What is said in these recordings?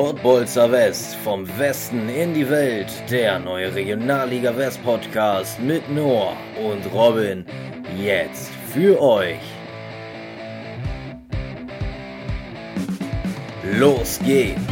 Portbolzer West, vom Westen in die Welt, der neue Regionalliga West Podcast mit Noah und Robin, jetzt für euch. Los geht's!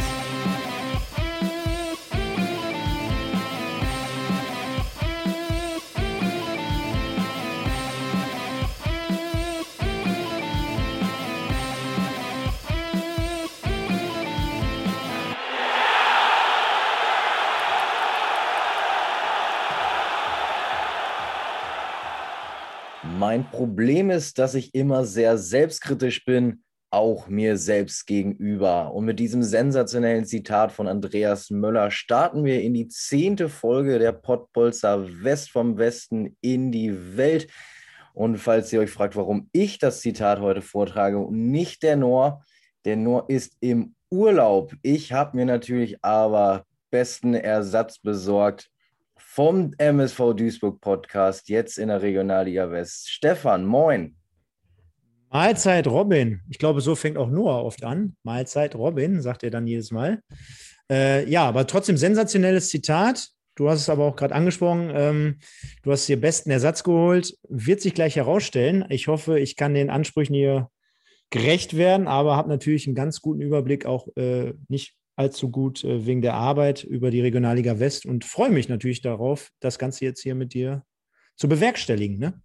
Problem ist, dass ich immer sehr selbstkritisch bin, auch mir selbst gegenüber. Und mit diesem sensationellen Zitat von Andreas Möller starten wir in die zehnte Folge der Pottbolzer West vom Westen in die Welt. Und falls ihr euch fragt, warum ich das Zitat heute vortrage und nicht der Noor, der Noor ist im Urlaub. Ich habe mir natürlich aber besten Ersatz besorgt vom MSV Duisburg Podcast, jetzt in der Regionalliga West. Stefan, moin. Mahlzeit Robin. Ich glaube, so fängt auch Noah oft an. Mahlzeit Robin, sagt er dann jedes Mal. Äh, ja, aber trotzdem sensationelles Zitat. Du hast es aber auch gerade angesprochen. Ähm, du hast dir besten Ersatz geholt. Wird sich gleich herausstellen. Ich hoffe, ich kann den Ansprüchen hier gerecht werden, aber habe natürlich einen ganz guten Überblick, auch äh, nicht allzu gut äh, wegen der Arbeit über die Regionalliga West und freue mich natürlich darauf, das Ganze jetzt hier mit dir zu bewerkstelligen. Ne?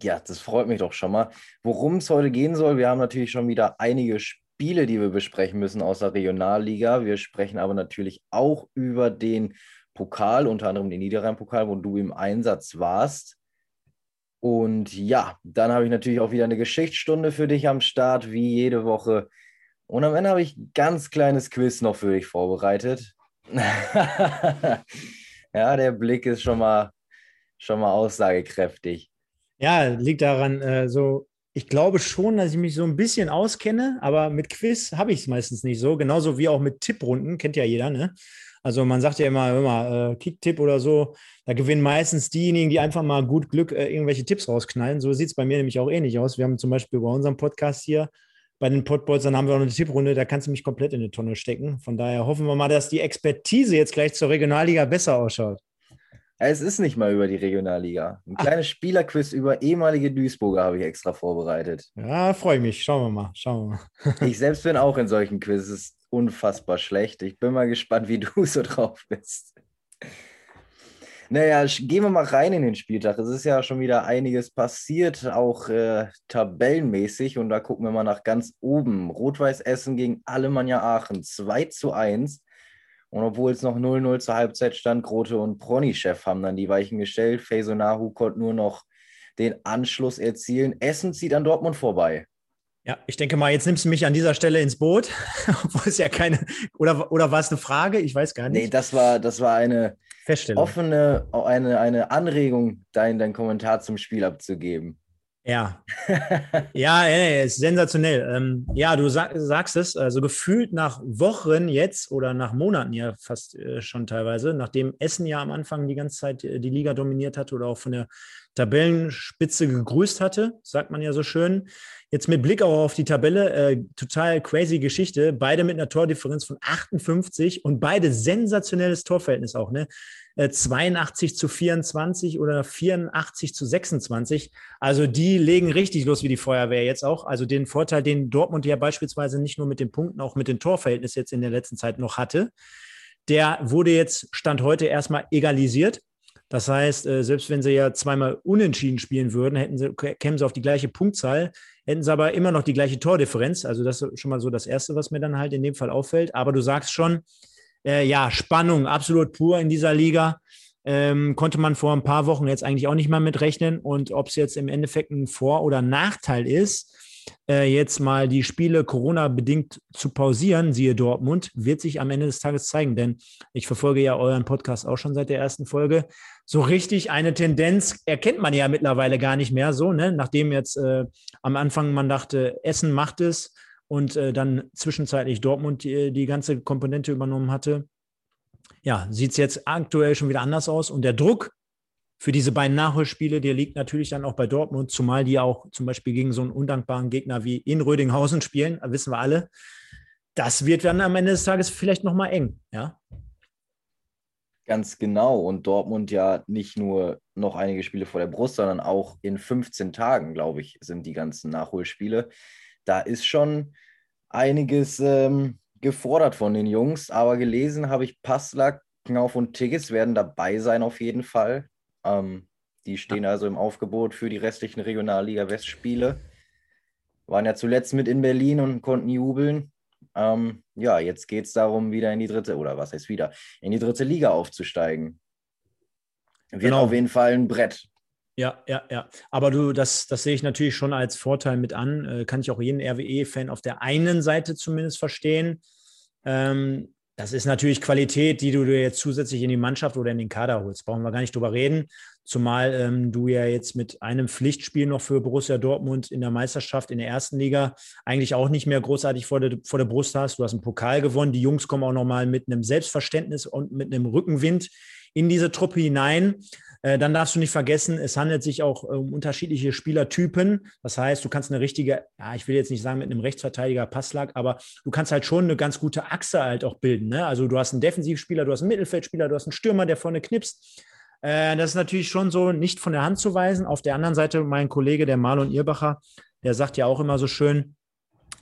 Ja, das freut mich doch schon mal. Worum es heute gehen soll, wir haben natürlich schon wieder einige Spiele, die wir besprechen müssen aus der Regionalliga. Wir sprechen aber natürlich auch über den Pokal, unter anderem den Niederrhein-Pokal, wo du im Einsatz warst. Und ja, dann habe ich natürlich auch wieder eine Geschichtsstunde für dich am Start, wie jede Woche. Und am Ende habe ich ein ganz kleines Quiz noch für dich vorbereitet. ja, der Blick ist schon mal, schon mal aussagekräftig. Ja, liegt daran, äh, so, ich glaube schon, dass ich mich so ein bisschen auskenne, aber mit Quiz habe ich es meistens nicht so. Genauso wie auch mit Tipprunden, kennt ja jeder, ne? Also man sagt ja immer, immer äh, Kicktipp oder so, da gewinnen meistens diejenigen, die einfach mal gut Glück äh, irgendwelche Tipps rausknallen. So sieht es bei mir nämlich auch ähnlich aus. Wir haben zum Beispiel bei unserem Podcast hier bei den Podbolzern haben wir auch eine Tipprunde, da kannst du mich komplett in die Tonne stecken. Von daher hoffen wir mal, dass die Expertise jetzt gleich zur Regionalliga besser ausschaut. Es ist nicht mal über die Regionalliga. Ein Ach. kleines Spielerquiz über ehemalige Duisburger habe ich extra vorbereitet. Ja, freue ich mich. Schauen wir mal. Schauen wir mal. ich selbst bin auch in solchen Quizzes unfassbar schlecht. Ich bin mal gespannt, wie du so drauf bist. Naja, gehen wir mal rein in den Spieltag. Es ist ja schon wieder einiges passiert, auch äh, tabellenmäßig. Und da gucken wir mal nach ganz oben. Rot-Weiß Essen gegen Alemannia Aachen 2 zu 1. Und obwohl es noch 0-0 zur Halbzeit stand, Grote und Prony-Chef haben dann die Weichen gestellt. Faisonahu konnte nur noch den Anschluss erzielen. Essen zieht an Dortmund vorbei. Ja, ich denke mal, jetzt nimmst du mich an dieser Stelle ins Boot, obwohl es ja keine, oder, oder war es eine Frage? Ich weiß gar nicht. Nee, das war, das war eine, Feststellung. offene, eine, eine Anregung, deinen dein Kommentar zum Spiel abzugeben. Ja, ja, ja, ist sensationell. Ähm, ja, du sag, sagst es, also gefühlt nach Wochen jetzt oder nach Monaten ja fast äh, schon teilweise, nachdem Essen ja am Anfang die ganze Zeit äh, die Liga dominiert hatte oder auch von der Tabellenspitze gegrüßt hatte, sagt man ja so schön. Jetzt mit Blick auch auf die Tabelle, äh, total crazy Geschichte. Beide mit einer Tordifferenz von 58 und beide sensationelles Torverhältnis auch, ne? 82 äh, zu 24 oder 84 zu 26. Also die legen richtig los wie die Feuerwehr jetzt auch. Also den Vorteil, den Dortmund ja beispielsweise nicht nur mit den Punkten, auch mit dem Torverhältnis jetzt in der letzten Zeit noch hatte, der wurde jetzt Stand heute erstmal egalisiert. Das heißt, äh, selbst wenn sie ja zweimal unentschieden spielen würden, hätten sie, kämen sie auf die gleiche Punktzahl, hätten sie aber immer noch die gleiche Tordifferenz. Also das ist schon mal so das Erste, was mir dann halt in dem Fall auffällt. Aber du sagst schon, äh, ja, Spannung absolut pur in dieser Liga. Ähm, konnte man vor ein paar Wochen jetzt eigentlich auch nicht mal mitrechnen. Und ob es jetzt im Endeffekt ein Vor- oder Nachteil ist, äh, jetzt mal die Spiele Corona-bedingt zu pausieren, siehe Dortmund, wird sich am Ende des Tages zeigen. Denn ich verfolge ja euren Podcast auch schon seit der ersten Folge. So richtig eine Tendenz erkennt man ja mittlerweile gar nicht mehr so, ne? nachdem jetzt äh, am Anfang man dachte, Essen macht es und äh, dann zwischenzeitlich Dortmund die, die ganze Komponente übernommen hatte. Ja, sieht es jetzt aktuell schon wieder anders aus und der Druck für diese beiden Nachholspiele, der liegt natürlich dann auch bei Dortmund, zumal die auch zum Beispiel gegen so einen undankbaren Gegner wie in Rödinghausen spielen, wissen wir alle. das wird dann am Ende des Tages vielleicht nochmal eng, ja. Ganz genau. Und Dortmund ja nicht nur noch einige Spiele vor der Brust, sondern auch in 15 Tagen, glaube ich, sind die ganzen Nachholspiele. Da ist schon einiges ähm, gefordert von den Jungs. Aber gelesen habe ich, Passlack, Knauf und Tigges werden dabei sein auf jeden Fall. Ähm, die stehen also im Aufgebot für die restlichen Regionalliga Westspiele. Waren ja zuletzt mit in Berlin und konnten jubeln. Ähm, ja, jetzt geht es darum, wieder in die dritte, oder was heißt wieder, in die dritte Liga aufzusteigen. Wird genau. auf jeden Fall ein Brett. Ja, ja, ja. Aber du, das, das sehe ich natürlich schon als Vorteil mit an. Äh, kann ich auch jeden RWE-Fan auf der einen Seite zumindest verstehen. Ähm, das ist natürlich Qualität, die du dir jetzt zusätzlich in die Mannschaft oder in den Kader holst. Brauchen wir gar nicht drüber reden. Zumal ähm, du ja jetzt mit einem Pflichtspiel noch für Borussia Dortmund in der Meisterschaft in der ersten Liga eigentlich auch nicht mehr großartig vor der, vor der Brust hast. Du hast einen Pokal gewonnen. Die Jungs kommen auch nochmal mit einem Selbstverständnis und mit einem Rückenwind in diese Truppe hinein. Äh, dann darfst du nicht vergessen, es handelt sich auch um unterschiedliche Spielertypen. Das heißt, du kannst eine richtige, ja, ich will jetzt nicht sagen mit einem Rechtsverteidiger Passlag, aber du kannst halt schon eine ganz gute Achse halt auch bilden. Ne? Also du hast einen Defensivspieler, du hast einen Mittelfeldspieler, du hast einen Stürmer, der vorne knipst. Äh, das ist natürlich schon so nicht von der Hand zu weisen. Auf der anderen Seite, mein Kollege, der Marlon Irbacher, der sagt ja auch immer so schön,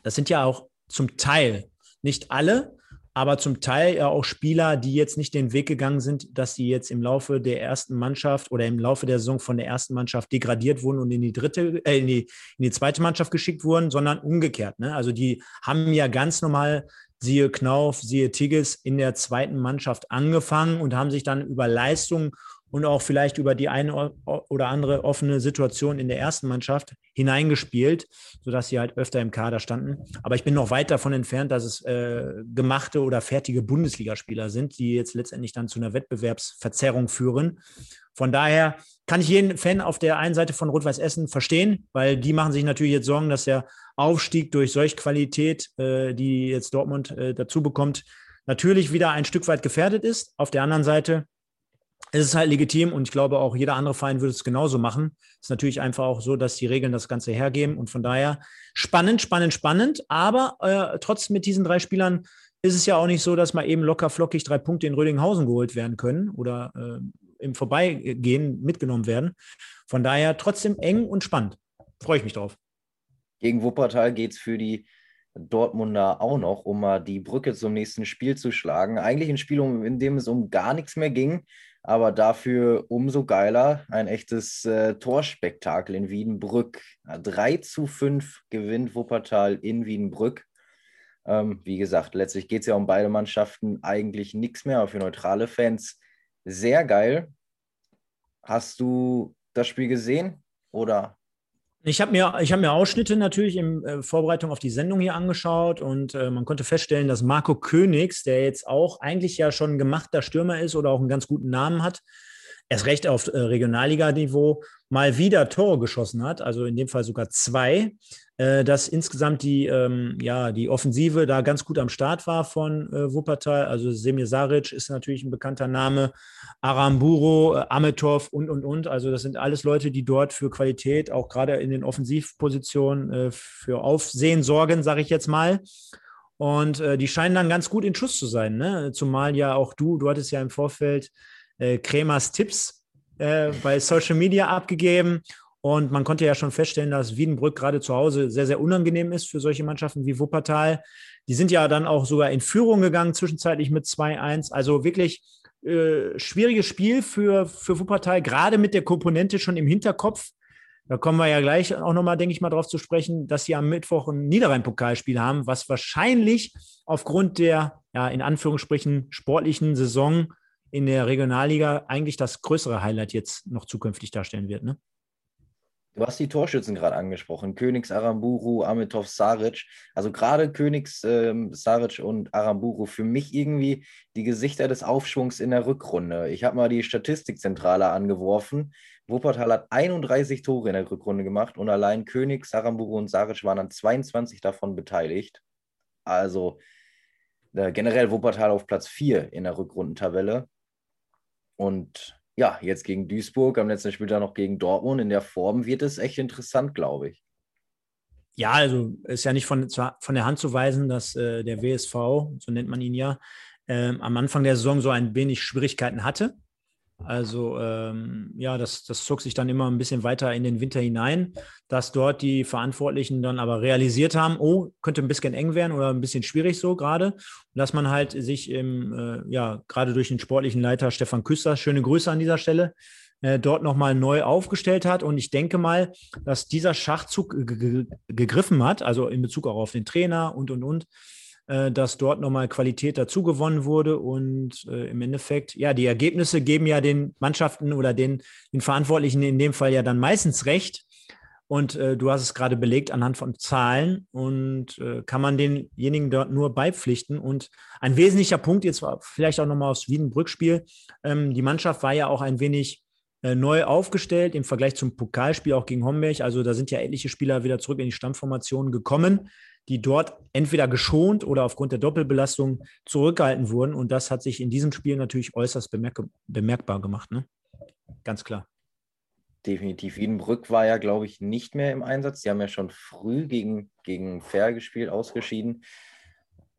das sind ja auch zum Teil nicht alle, aber zum Teil ja auch Spieler, die jetzt nicht den Weg gegangen sind, dass sie jetzt im Laufe der ersten Mannschaft oder im Laufe der Saison von der ersten Mannschaft degradiert wurden und in die dritte, äh, in, die, in die zweite Mannschaft geschickt wurden, sondern umgekehrt. Ne? Also die haben ja ganz normal siehe Knauf, siehe Tigges in der zweiten Mannschaft angefangen und haben sich dann über Leistung und auch vielleicht über die eine oder andere offene Situation in der ersten Mannschaft hineingespielt, sodass sie halt öfter im Kader standen. Aber ich bin noch weit davon entfernt, dass es äh, gemachte oder fertige Bundesligaspieler sind, die jetzt letztendlich dann zu einer Wettbewerbsverzerrung führen. Von daher kann ich jeden Fan auf der einen Seite von Rot-Weiß Essen verstehen, weil die machen sich natürlich jetzt Sorgen, dass der Aufstieg durch solch Qualität, äh, die jetzt Dortmund äh, dazu bekommt, natürlich wieder ein Stück weit gefährdet ist. Auf der anderen Seite es ist halt legitim und ich glaube auch jeder andere Verein würde es genauso machen. Es ist natürlich einfach auch so, dass die Regeln das Ganze hergeben und von daher spannend, spannend, spannend. Aber äh, trotz mit diesen drei Spielern ist es ja auch nicht so, dass mal eben locker flockig drei Punkte in Rödinghausen geholt werden können oder äh, im Vorbeigehen mitgenommen werden. Von daher trotzdem eng und spannend. Freue ich mich drauf. Gegen Wuppertal geht es für die Dortmunder auch noch, um mal die Brücke zum nächsten Spiel zu schlagen. Eigentlich ein Spiel, in dem es um gar nichts mehr ging aber dafür umso geiler ein echtes äh, Torspektakel in Wiedenbrück. 3 zu 5 gewinnt Wuppertal in Wiedenbrück. Ähm, wie gesagt, letztlich geht es ja um beide Mannschaften eigentlich nichts mehr, aber für neutrale Fans sehr geil. Hast du das Spiel gesehen oder ich habe mir, hab mir Ausschnitte natürlich in äh, Vorbereitung auf die Sendung hier angeschaut und äh, man konnte feststellen, dass Marco Königs, der jetzt auch eigentlich ja schon ein gemachter Stürmer ist oder auch einen ganz guten Namen hat, erst recht auf äh, Regionalliganiveau mal wieder Tore geschossen hat, also in dem Fall sogar zwei, äh, dass insgesamt die, ähm, ja, die Offensive da ganz gut am Start war von äh, Wuppertal. Also Semir Saric ist natürlich ein bekannter Name, Aramburo, äh, Ametov und, und, und. Also das sind alles Leute, die dort für Qualität, auch gerade in den Offensivpositionen, äh, für Aufsehen sorgen, sage ich jetzt mal. Und äh, die scheinen dann ganz gut in Schuss zu sein. Ne? Zumal ja auch du, du hattest ja im Vorfeld äh, Kremers Tipps äh, bei Social Media abgegeben. Und man konnte ja schon feststellen, dass Wiedenbrück gerade zu Hause sehr, sehr unangenehm ist für solche Mannschaften wie Wuppertal. Die sind ja dann auch sogar in Führung gegangen, zwischenzeitlich mit 2-1. Also wirklich äh, schwieriges Spiel für, für Wuppertal, gerade mit der Komponente schon im Hinterkopf. Da kommen wir ja gleich auch nochmal, denke ich mal, darauf zu sprechen, dass sie am Mittwoch ein Niederrhein-Pokalspiel haben, was wahrscheinlich aufgrund der, ja, in Anführungsstrichen, sportlichen Saison in der Regionalliga eigentlich das größere Highlight jetzt noch zukünftig darstellen wird. Ne? Du hast die Torschützen gerade angesprochen. Königs, Aramburu, Amitov, Saric. Also gerade Königs, ähm, Saric und Aramburu für mich irgendwie die Gesichter des Aufschwungs in der Rückrunde. Ich habe mal die Statistikzentrale angeworfen. Wuppertal hat 31 Tore in der Rückrunde gemacht und allein Königs, Aramburu und Saric waren an 22 davon beteiligt. Also äh, generell Wuppertal auf Platz 4 in der Rückrundentabelle. Und ja, jetzt gegen Duisburg, am letzten Spieltag noch gegen Dortmund. In der Form wird es echt interessant, glaube ich. ja, also ist ja nicht von, von der Hand zu weisen, dass äh, der WSV, so nennt man ihn ja, äh, am Anfang der Saison so ein wenig Schwierigkeiten hatte. Also ähm, ja, das, das zog sich dann immer ein bisschen weiter in den Winter hinein, dass dort die Verantwortlichen dann aber realisiert haben, oh, könnte ein bisschen eng werden oder ein bisschen schwierig so gerade. dass man halt sich im, äh, ja, gerade durch den sportlichen Leiter Stefan Küster, schöne Grüße an dieser Stelle, äh, dort nochmal neu aufgestellt hat. Und ich denke mal, dass dieser Schachzug gegriffen hat, also in Bezug auch auf den Trainer und, und, und, äh, dass dort nochmal Qualität dazu gewonnen wurde. Und äh, im Endeffekt, ja, die Ergebnisse geben ja den Mannschaften oder den, den Verantwortlichen in dem Fall ja dann meistens recht. Und äh, du hast es gerade belegt anhand von Zahlen und äh, kann man denjenigen dort nur beipflichten. Und ein wesentlicher Punkt, jetzt vielleicht auch nochmal aufs Wiedenbrück-Spiel, ähm, die Mannschaft war ja auch ein wenig äh, neu aufgestellt im Vergleich zum Pokalspiel auch gegen Homberg. Also da sind ja etliche Spieler wieder zurück in die Stammformation gekommen die dort entweder geschont oder aufgrund der Doppelbelastung zurückgehalten wurden. Und das hat sich in diesem Spiel natürlich äußerst bemerk bemerkbar gemacht. Ne? Ganz klar. Definitiv. Wiedenbrück war ja, glaube ich, nicht mehr im Einsatz. Die haben ja schon früh gegen, gegen Fair gespielt, ausgeschieden.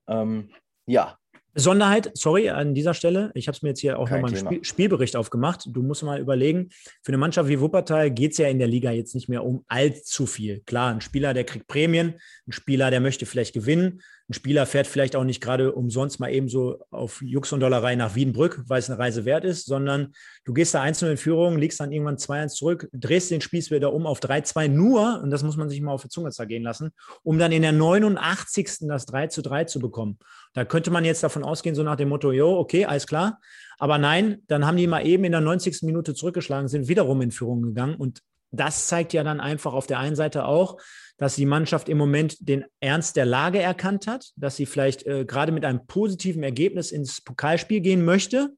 Ähm, ja, Besonderheit, sorry, an dieser Stelle, ich habe es mir jetzt hier auch nochmal einen Spiel, Spielbericht aufgemacht. Du musst mal überlegen, für eine Mannschaft wie Wuppertal geht es ja in der Liga jetzt nicht mehr um allzu viel. Klar, ein Spieler, der kriegt Prämien, ein Spieler, der möchte vielleicht gewinnen, ein Spieler fährt vielleicht auch nicht gerade umsonst mal eben so auf Jux und Dollerei nach Wiedenbrück, weil es eine Reise wert ist, sondern du gehst da einzeln in Führung, liegst dann irgendwann 2-1 zurück, drehst den Spieß wieder um auf 3-2 nur, und das muss man sich mal auf die Zunge zergehen lassen, um dann in der 89. das 3 3 zu bekommen. Da könnte man jetzt davon ausgehen, so nach dem Motto, jo, okay, alles klar. Aber nein, dann haben die mal eben in der 90. Minute zurückgeschlagen, sind wiederum in Führung gegangen. Und das zeigt ja dann einfach auf der einen Seite auch, dass die Mannschaft im Moment den Ernst der Lage erkannt hat, dass sie vielleicht äh, gerade mit einem positiven Ergebnis ins Pokalspiel gehen möchte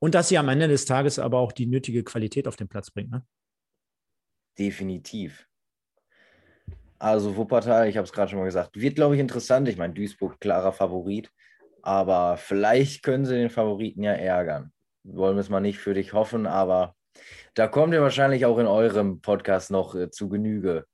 und dass sie am Ende des Tages aber auch die nötige Qualität auf den Platz bringt. Ne? Definitiv. Also Wuppertal, ich habe es gerade schon mal gesagt, wird, glaube ich, interessant. Ich meine, Duisburg klarer Favorit, aber vielleicht können sie den Favoriten ja ärgern. Wollen wir es mal nicht für dich hoffen, aber da kommt ihr wahrscheinlich auch in eurem Podcast noch äh, zu Genüge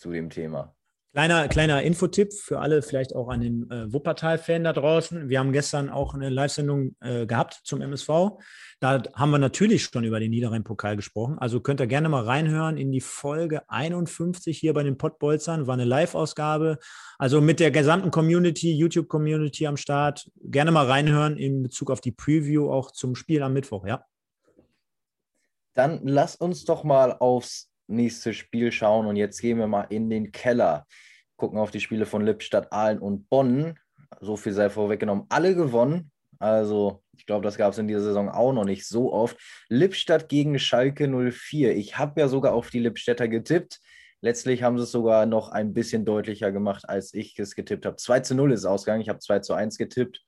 zu dem Thema. Kleiner, kleiner Infotipp für alle, vielleicht auch an den äh, Wuppertal-Fan da draußen. Wir haben gestern auch eine Live-Sendung äh, gehabt zum MSV. Da haben wir natürlich schon über den Niederrhein-Pokal gesprochen. Also könnt ihr gerne mal reinhören in die Folge 51 hier bei den Pottbolzern. War eine Live-Ausgabe. Also mit der gesamten Community, YouTube-Community am Start. Gerne mal reinhören in Bezug auf die Preview auch zum Spiel am Mittwoch, ja. Dann lass uns doch mal aufs nächste Spiel schauen. Und jetzt gehen wir mal in den Keller. Gucken auf die Spiele von Lippstadt, Aalen und Bonn. So viel sei vorweggenommen. Alle gewonnen. Also, ich glaube, das gab es in dieser Saison auch noch nicht so oft. Lippstadt gegen Schalke 04. Ich habe ja sogar auf die Lippstädter getippt. Letztlich haben sie es sogar noch ein bisschen deutlicher gemacht, als ich es getippt habe. 2 zu 0 ist Ausgang. Ich habe 2 zu 1 getippt.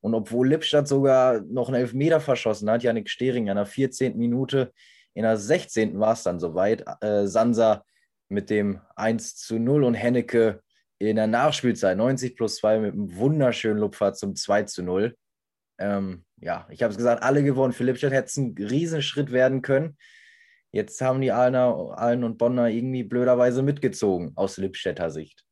Und obwohl Lippstadt sogar noch einen Elfmeter verschossen hat, Janik Stering in der 14. Minute, in der 16. war es dann soweit. Äh, Sansa mit dem 1 zu 0 und Hennecke in der Nachspielzeit 90 plus 2 mit einem wunderschönen Lupfahrt zum 2 zu 0. Ähm, ja, ich habe es gesagt, alle gewonnen. Für Lippstadt hätte es ein Riesenschritt werden können. Jetzt haben die Aalner, Aalen und Bonner irgendwie blöderweise mitgezogen aus Lippstädter Sicht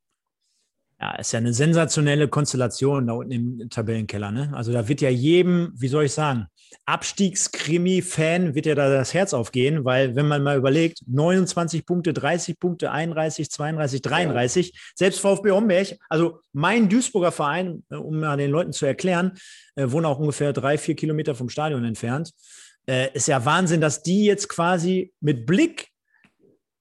ja, ist ja eine sensationelle Konstellation da unten im Tabellenkeller. Ne? Also da wird ja jedem, wie soll ich sagen, Abstiegskrimi-Fan wird ja da das Herz aufgehen, weil wenn man mal überlegt, 29 Punkte, 30 Punkte, 31, 32, 33, ja. selbst VfB Homberg, also mein Duisburger Verein, äh, um mal den Leuten zu erklären, äh, wohnen auch ungefähr drei, vier Kilometer vom Stadion entfernt. Äh, ist ja Wahnsinn, dass die jetzt quasi mit Blick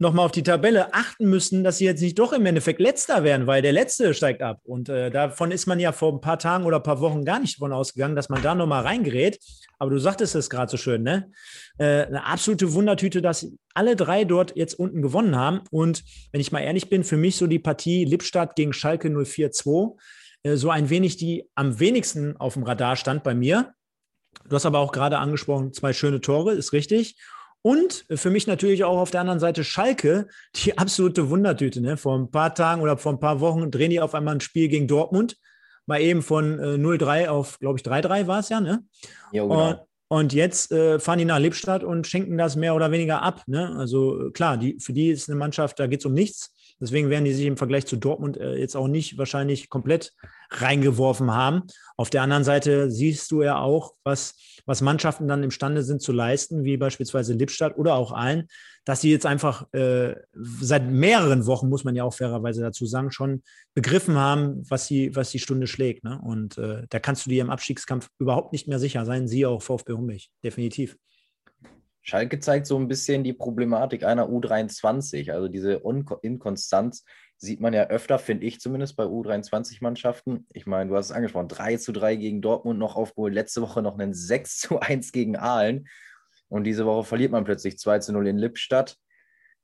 nochmal auf die Tabelle achten müssen, dass sie jetzt nicht doch im Endeffekt letzter werden, weil der letzte steigt ab. Und äh, davon ist man ja vor ein paar Tagen oder ein paar Wochen gar nicht davon ausgegangen, dass man da nochmal reingerät. Aber du sagtest es gerade so schön, ne? Äh, eine absolute Wundertüte, dass alle drei dort jetzt unten gewonnen haben. Und wenn ich mal ehrlich bin, für mich so die Partie Lippstadt gegen Schalke 04-2, äh, so ein wenig die am wenigsten auf dem Radar stand bei mir. Du hast aber auch gerade angesprochen, zwei schöne Tore, ist richtig. Und für mich natürlich auch auf der anderen Seite Schalke, die absolute Wundertüte. Ne? Vor ein paar Tagen oder vor ein paar Wochen drehen die auf einmal ein Spiel gegen Dortmund. Mal eben von äh, 0-3 auf, glaube ich, 3-3 war es ja. Ne? Ja, genau. Und, Und jetzt äh, fahren die nach Lippstadt und schenken das mehr oder weniger ab. Ne? Also klar, die, für die ist eine Mannschaft, da geht es um nichts. Deswegen werden die sich im Vergleich zu Dortmund äh, jetzt auch nicht wahrscheinlich komplett reingeworfen haben. Auf der anderen Seite siehst du ja auch, was, was Mannschaften dann imstande sind zu leisten, wie beispielsweise Lippstadt oder auch allen, dass sie jetzt einfach äh, seit mehreren Wochen, muss man ja auch fairerweise dazu sagen, schon begriffen haben, was, sie, was die Stunde schlägt. Ne? Und äh, da kannst du dir im Abstiegskampf überhaupt nicht mehr sicher sein. Sie auch VfB Hummich, definitiv. Schalke zeigt so ein bisschen die Problematik einer U23, also diese Inkonstanz sieht man ja öfter, finde ich zumindest bei U23-Mannschaften. Ich meine, du hast es angesprochen, 3 zu 3 gegen Dortmund noch aufgeholt, letzte Woche noch einen 6 zu 1 gegen Aalen und diese Woche verliert man plötzlich 2 zu 0 in Lippstadt.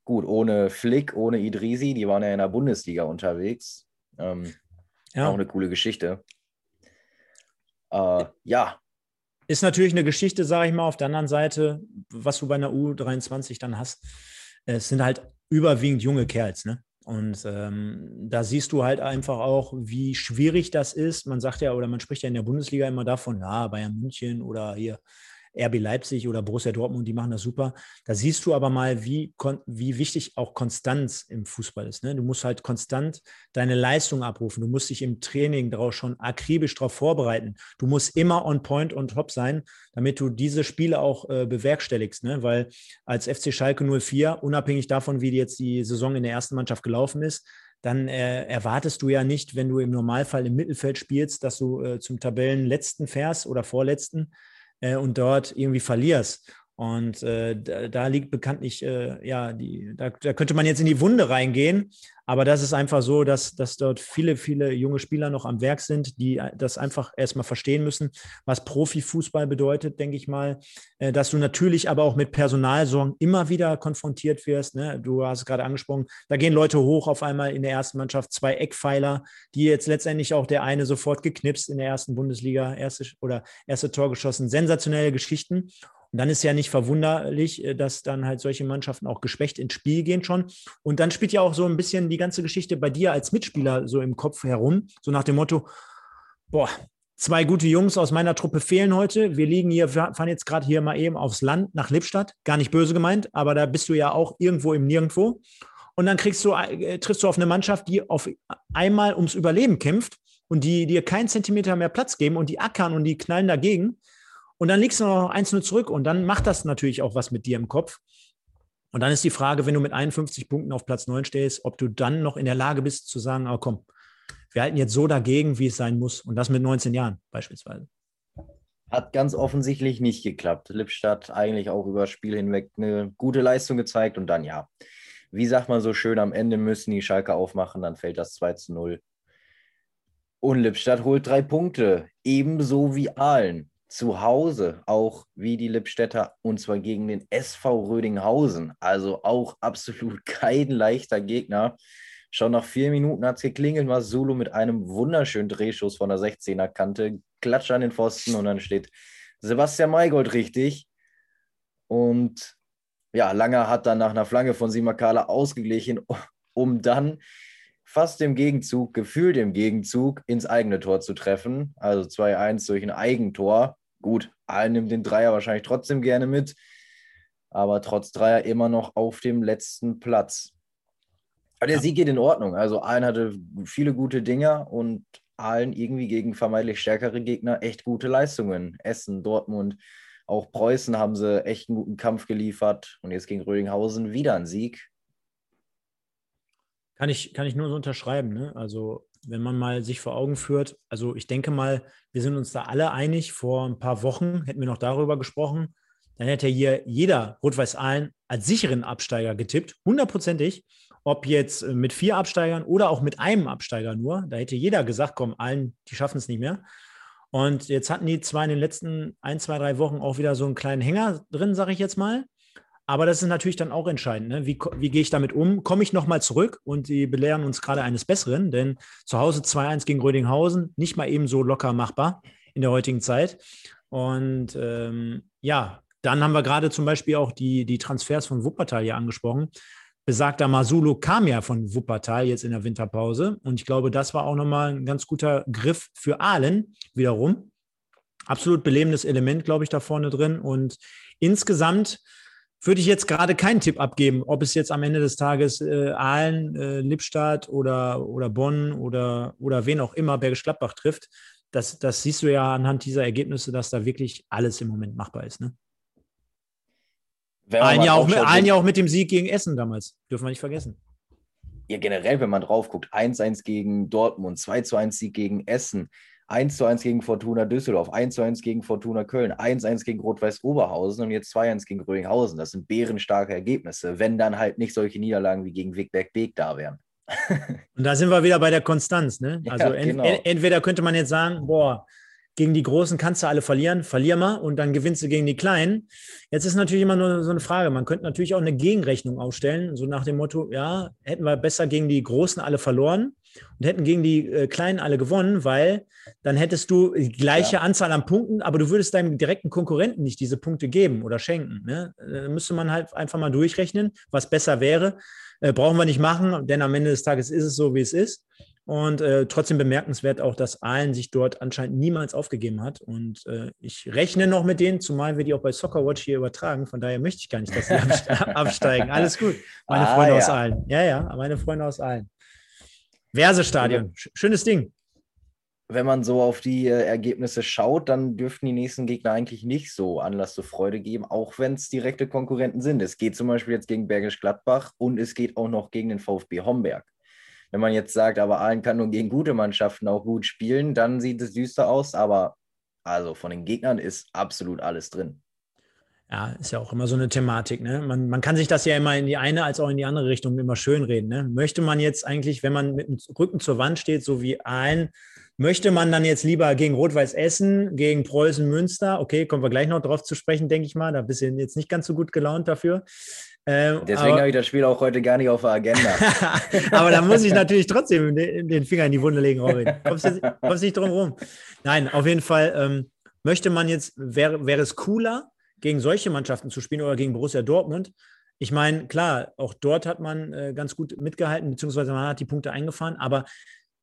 Gut, ohne Flick, ohne Idrisi, die waren ja in der Bundesliga unterwegs. Ähm, ja. Auch eine coole Geschichte. Äh, ja, ist natürlich eine Geschichte, sage ich mal, auf der anderen Seite, was du bei einer U23 dann hast. Es sind halt überwiegend junge Kerls, ne? Und ähm, da siehst du halt einfach auch, wie schwierig das ist. Man sagt ja, oder man spricht ja in der Bundesliga immer davon, ja, Bayern München oder hier RB Leipzig oder Borussia Dortmund, die machen das super. Da siehst du aber mal, wie, wie wichtig auch Konstanz im Fußball ist. Ne? Du musst halt konstant deine Leistung abrufen. Du musst dich im Training darauf schon akribisch darauf vorbereiten. Du musst immer on point, on top sein, damit du diese Spiele auch äh, bewerkstelligst. Ne? Weil als FC Schalke 04, unabhängig davon, wie jetzt die Saison in der ersten Mannschaft gelaufen ist, dann äh, erwartest du ja nicht, wenn du im Normalfall im Mittelfeld spielst, dass du äh, zum Tabellenletzten fährst oder vorletzten, äh, und dort irgendwie verlierst. Und äh, da, da, liegt bekanntlich, äh, ja, die, da, da, könnte man jetzt in die Wunde reingehen. Aber das ist einfach so, dass, dass dort viele, viele junge Spieler noch am Werk sind, die äh, das einfach erstmal verstehen müssen, was Profifußball bedeutet, denke ich mal. Äh, dass du natürlich aber auch mit Personalsorgen immer wieder konfrontiert wirst. Ne? Du hast es gerade angesprochen, da gehen Leute hoch auf einmal in der ersten Mannschaft, zwei Eckpfeiler, die jetzt letztendlich auch der eine sofort geknipst in der ersten Bundesliga, erste oder erste Tor geschossen. Sensationelle Geschichten. Und dann ist ja nicht verwunderlich, äh, dass dann halt solche Mannschaften auch geschwächt ins Spiel gehen schon. Und dann spielt ja auch so ein bisschen die ganze Geschichte bei dir als Mitspieler so im Kopf herum, so nach dem Motto, boah, zwei gute Jungs aus meiner Truppe fehlen heute. Wir liegen hier, fahren jetzt gerade hier mal eben aufs Land nach Lippstadt. Gar nicht böse gemeint, aber da bist du ja auch irgendwo im Nirgendwo. Und dann kriegst du, äh, triffst du auf eine Mannschaft, die auf einmal ums Überleben kämpft und die dir keinen Zentimeter mehr Platz geben und die ackern und die knallen dagegen. Und dann liegst du noch 1-0 zurück und dann macht das natürlich auch was mit dir im Kopf. Und dann ist die Frage, wenn du mit 51 Punkten auf Platz 9 stehst, ob du dann noch in der Lage bist zu sagen, oh komm, wir halten jetzt so dagegen, wie es sein muss. Und das mit 19 Jahren beispielsweise. Hat ganz offensichtlich nicht geklappt. Lippstadt eigentlich auch über das Spiel hinweg eine gute Leistung gezeigt und dann ja. Wie sagt man so schön, am Ende müssen die Schalke aufmachen, dann fällt das 2 zu 0. Und Lippstadt holt drei Punkte, ebenso wie Aalen zu Hause auch wie die Lippstädter und zwar gegen den SV Rödinghausen. Also auch absolut kein leichter Gegner. Schon nach vier Minuten hat es geklingelt, war Zulu mit einem wunderschönen Drehschuss von der 16er Kante, klatscht an den Pfosten und dann steht Sebastian Maygold richtig. Und ja, Langer hat dann nach einer Flanke von Simakala ausgeglichen, um dann fast im Gegenzug, gefühlt im Gegenzug, ins eigene Tor zu treffen. Also 2-1 durch ein Eigentor. Gut, Aalen nimmt den Dreier wahrscheinlich trotzdem gerne mit, aber trotz Dreier immer noch auf dem letzten Platz. Aber der ja. Sieg geht in Ordnung. Also Aalen hatte viele gute Dinger und Aalen irgendwie gegen vermeintlich stärkere Gegner echt gute Leistungen. Essen, Dortmund, auch Preußen haben sie echt einen guten Kampf geliefert. Und jetzt gegen Rödinghausen wieder ein Sieg. Kann ich, kann ich nur so unterschreiben. Ne? Also wenn man mal sich vor Augen führt, also ich denke mal, wir sind uns da alle einig, vor ein paar Wochen hätten wir noch darüber gesprochen, dann hätte hier jeder Rot-Weiß Aalen als sicheren Absteiger getippt, hundertprozentig, ob jetzt mit vier Absteigern oder auch mit einem Absteiger nur, da hätte jeder gesagt, komm, Aalen, die schaffen es nicht mehr. Und jetzt hatten die zwar in den letzten ein, zwei, drei Wochen auch wieder so einen kleinen Hänger drin, sage ich jetzt mal. Aber das ist natürlich dann auch entscheidend. Ne? Wie, wie gehe ich damit um? Komme ich nochmal zurück? Und sie belehren uns gerade eines Besseren, denn zu Hause 2-1 gegen Rödinghausen, nicht mal eben so locker machbar in der heutigen Zeit. Und ähm, ja, dann haben wir gerade zum Beispiel auch die, die Transfers von Wuppertal hier angesprochen. Besagter Masulo kam ja von Wuppertal jetzt in der Winterpause. Und ich glaube, das war auch nochmal ein ganz guter Griff für Aalen wiederum. absolut belebendes Element, glaube ich, da vorne drin. Und insgesamt würde ich jetzt gerade keinen Tipp abgeben, ob es jetzt am Ende des Tages äh, Aalen, äh, Lippstadt oder, oder Bonn oder, oder wen auch immer Bergisch Gladbach trifft. Das, das siehst du ja anhand dieser Ergebnisse, dass da wirklich alles im Moment machbar ist. Ne? Ein Jahr, auch mit, ein Jahr auch mit dem Sieg gegen Essen damals, dürfen wir nicht vergessen. Ja, generell, wenn man drauf guckt, 1-1 gegen Dortmund, 2-1 Sieg gegen Essen, 1 zu 1 gegen Fortuna Düsseldorf, 1 zu 1 gegen Fortuna Köln, 1 zu 1 gegen Rot-Weiß Oberhausen und jetzt 2 zu 1 gegen Rödinghausen. Das sind bärenstarke Ergebnisse, wenn dann halt nicht solche Niederlagen wie gegen Wigberg Beek da wären. und da sind wir wieder bei der Konstanz. Ne? Also ja, genau. ent entweder könnte man jetzt sagen, boah, gegen die Großen kannst du alle verlieren, verlier mal und dann gewinnst du gegen die Kleinen. Jetzt ist natürlich immer nur so eine Frage. Man könnte natürlich auch eine Gegenrechnung aufstellen, so nach dem Motto, ja, hätten wir besser gegen die Großen alle verloren und hätten gegen die äh, Kleinen alle gewonnen, weil dann hättest du die gleiche ja. Anzahl an Punkten, aber du würdest deinem direkten Konkurrenten nicht diese Punkte geben oder schenken. Ne? Da müsste man halt einfach mal durchrechnen, was besser wäre. Äh, brauchen wir nicht machen, denn am Ende des Tages ist es so, wie es ist. Und äh, trotzdem bemerkenswert auch, dass Aalen sich dort anscheinend niemals aufgegeben hat. Und äh, ich rechne noch mit denen, zumal wir die auch bei Soccerwatch hier übertragen. Von daher möchte ich gar nicht, dass sie absteigen. Alles gut. Meine ah, Freunde ja. aus Aalen. Ja, ja, meine Freunde aus Aalen. Versestadion. Schönes Ding. Wenn man so auf die äh, Ergebnisse schaut, dann dürften die nächsten Gegner eigentlich nicht so Anlass zur Freude geben, auch wenn es direkte Konkurrenten sind. Es geht zum Beispiel jetzt gegen Bergisch Gladbach und es geht auch noch gegen den VfB Homberg. Wenn man jetzt sagt, aber Aalen kann nur gegen gute Mannschaften auch gut spielen, dann sieht es düster aus. Aber also von den Gegnern ist absolut alles drin. Ja, ist ja auch immer so eine Thematik. Ne? Man, man kann sich das ja immer in die eine als auch in die andere Richtung immer schön reden. Ne? Möchte man jetzt eigentlich, wenn man mit dem Rücken zur Wand steht, so wie ein, möchte man dann jetzt lieber gegen Rot-Weiß Essen, gegen Preußen Münster, okay, kommen wir gleich noch drauf zu sprechen, denke ich mal, da bist du jetzt nicht ganz so gut gelaunt dafür. Ähm, Deswegen habe ich das Spiel auch heute gar nicht auf der Agenda. aber da muss ich natürlich trotzdem den, Finger in die Wunde legen, Robin. Kommst du kommst nicht drum rum. Nein, auf jeden Fall ähm, möchte man jetzt, wäre, wäre es cooler, gegen solche Mannschaften zu spielen oder gegen Borussia Dortmund. Ich meine, klar, auch dort hat man äh, ganz gut mitgehalten, beziehungsweise man hat die Punkte eingefahren, aber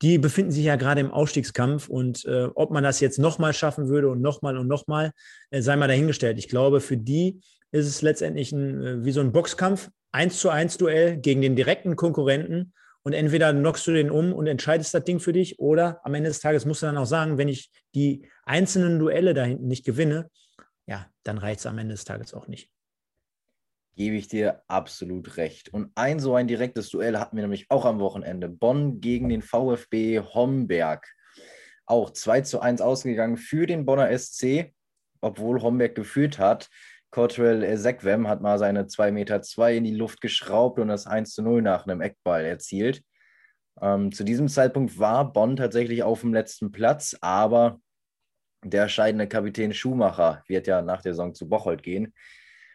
die befinden sich ja gerade im Ausstiegskampf und äh, ob man das jetzt nochmal schaffen würde und nochmal und nochmal, äh, sei mal dahingestellt. Ich glaube, für die ist es letztendlich ein, äh, wie so ein Boxkampf, eins zu eins Duell gegen den direkten Konkurrenten und entweder knockst du den um und entscheidest das Ding für dich oder am Ende des Tages musst du dann auch sagen, wenn ich die einzelnen Duelle da hinten nicht gewinne, ja, dann reicht es am Ende des Tages auch nicht. Gebe ich dir absolut recht. Und ein so ein direktes Duell hatten wir nämlich auch am Wochenende. Bonn gegen den VfB Homberg. Auch 2 zu 1 ausgegangen für den Bonner SC, obwohl Homberg geführt hat. Cottrell Sekwem hat mal seine 2,2 Meter zwei in die Luft geschraubt und das 1 zu 0 nach einem Eckball erzielt. Ähm, zu diesem Zeitpunkt war Bonn tatsächlich auf dem letzten Platz, aber der scheidende Kapitän Schumacher wird ja nach der Saison zu Bocholt gehen,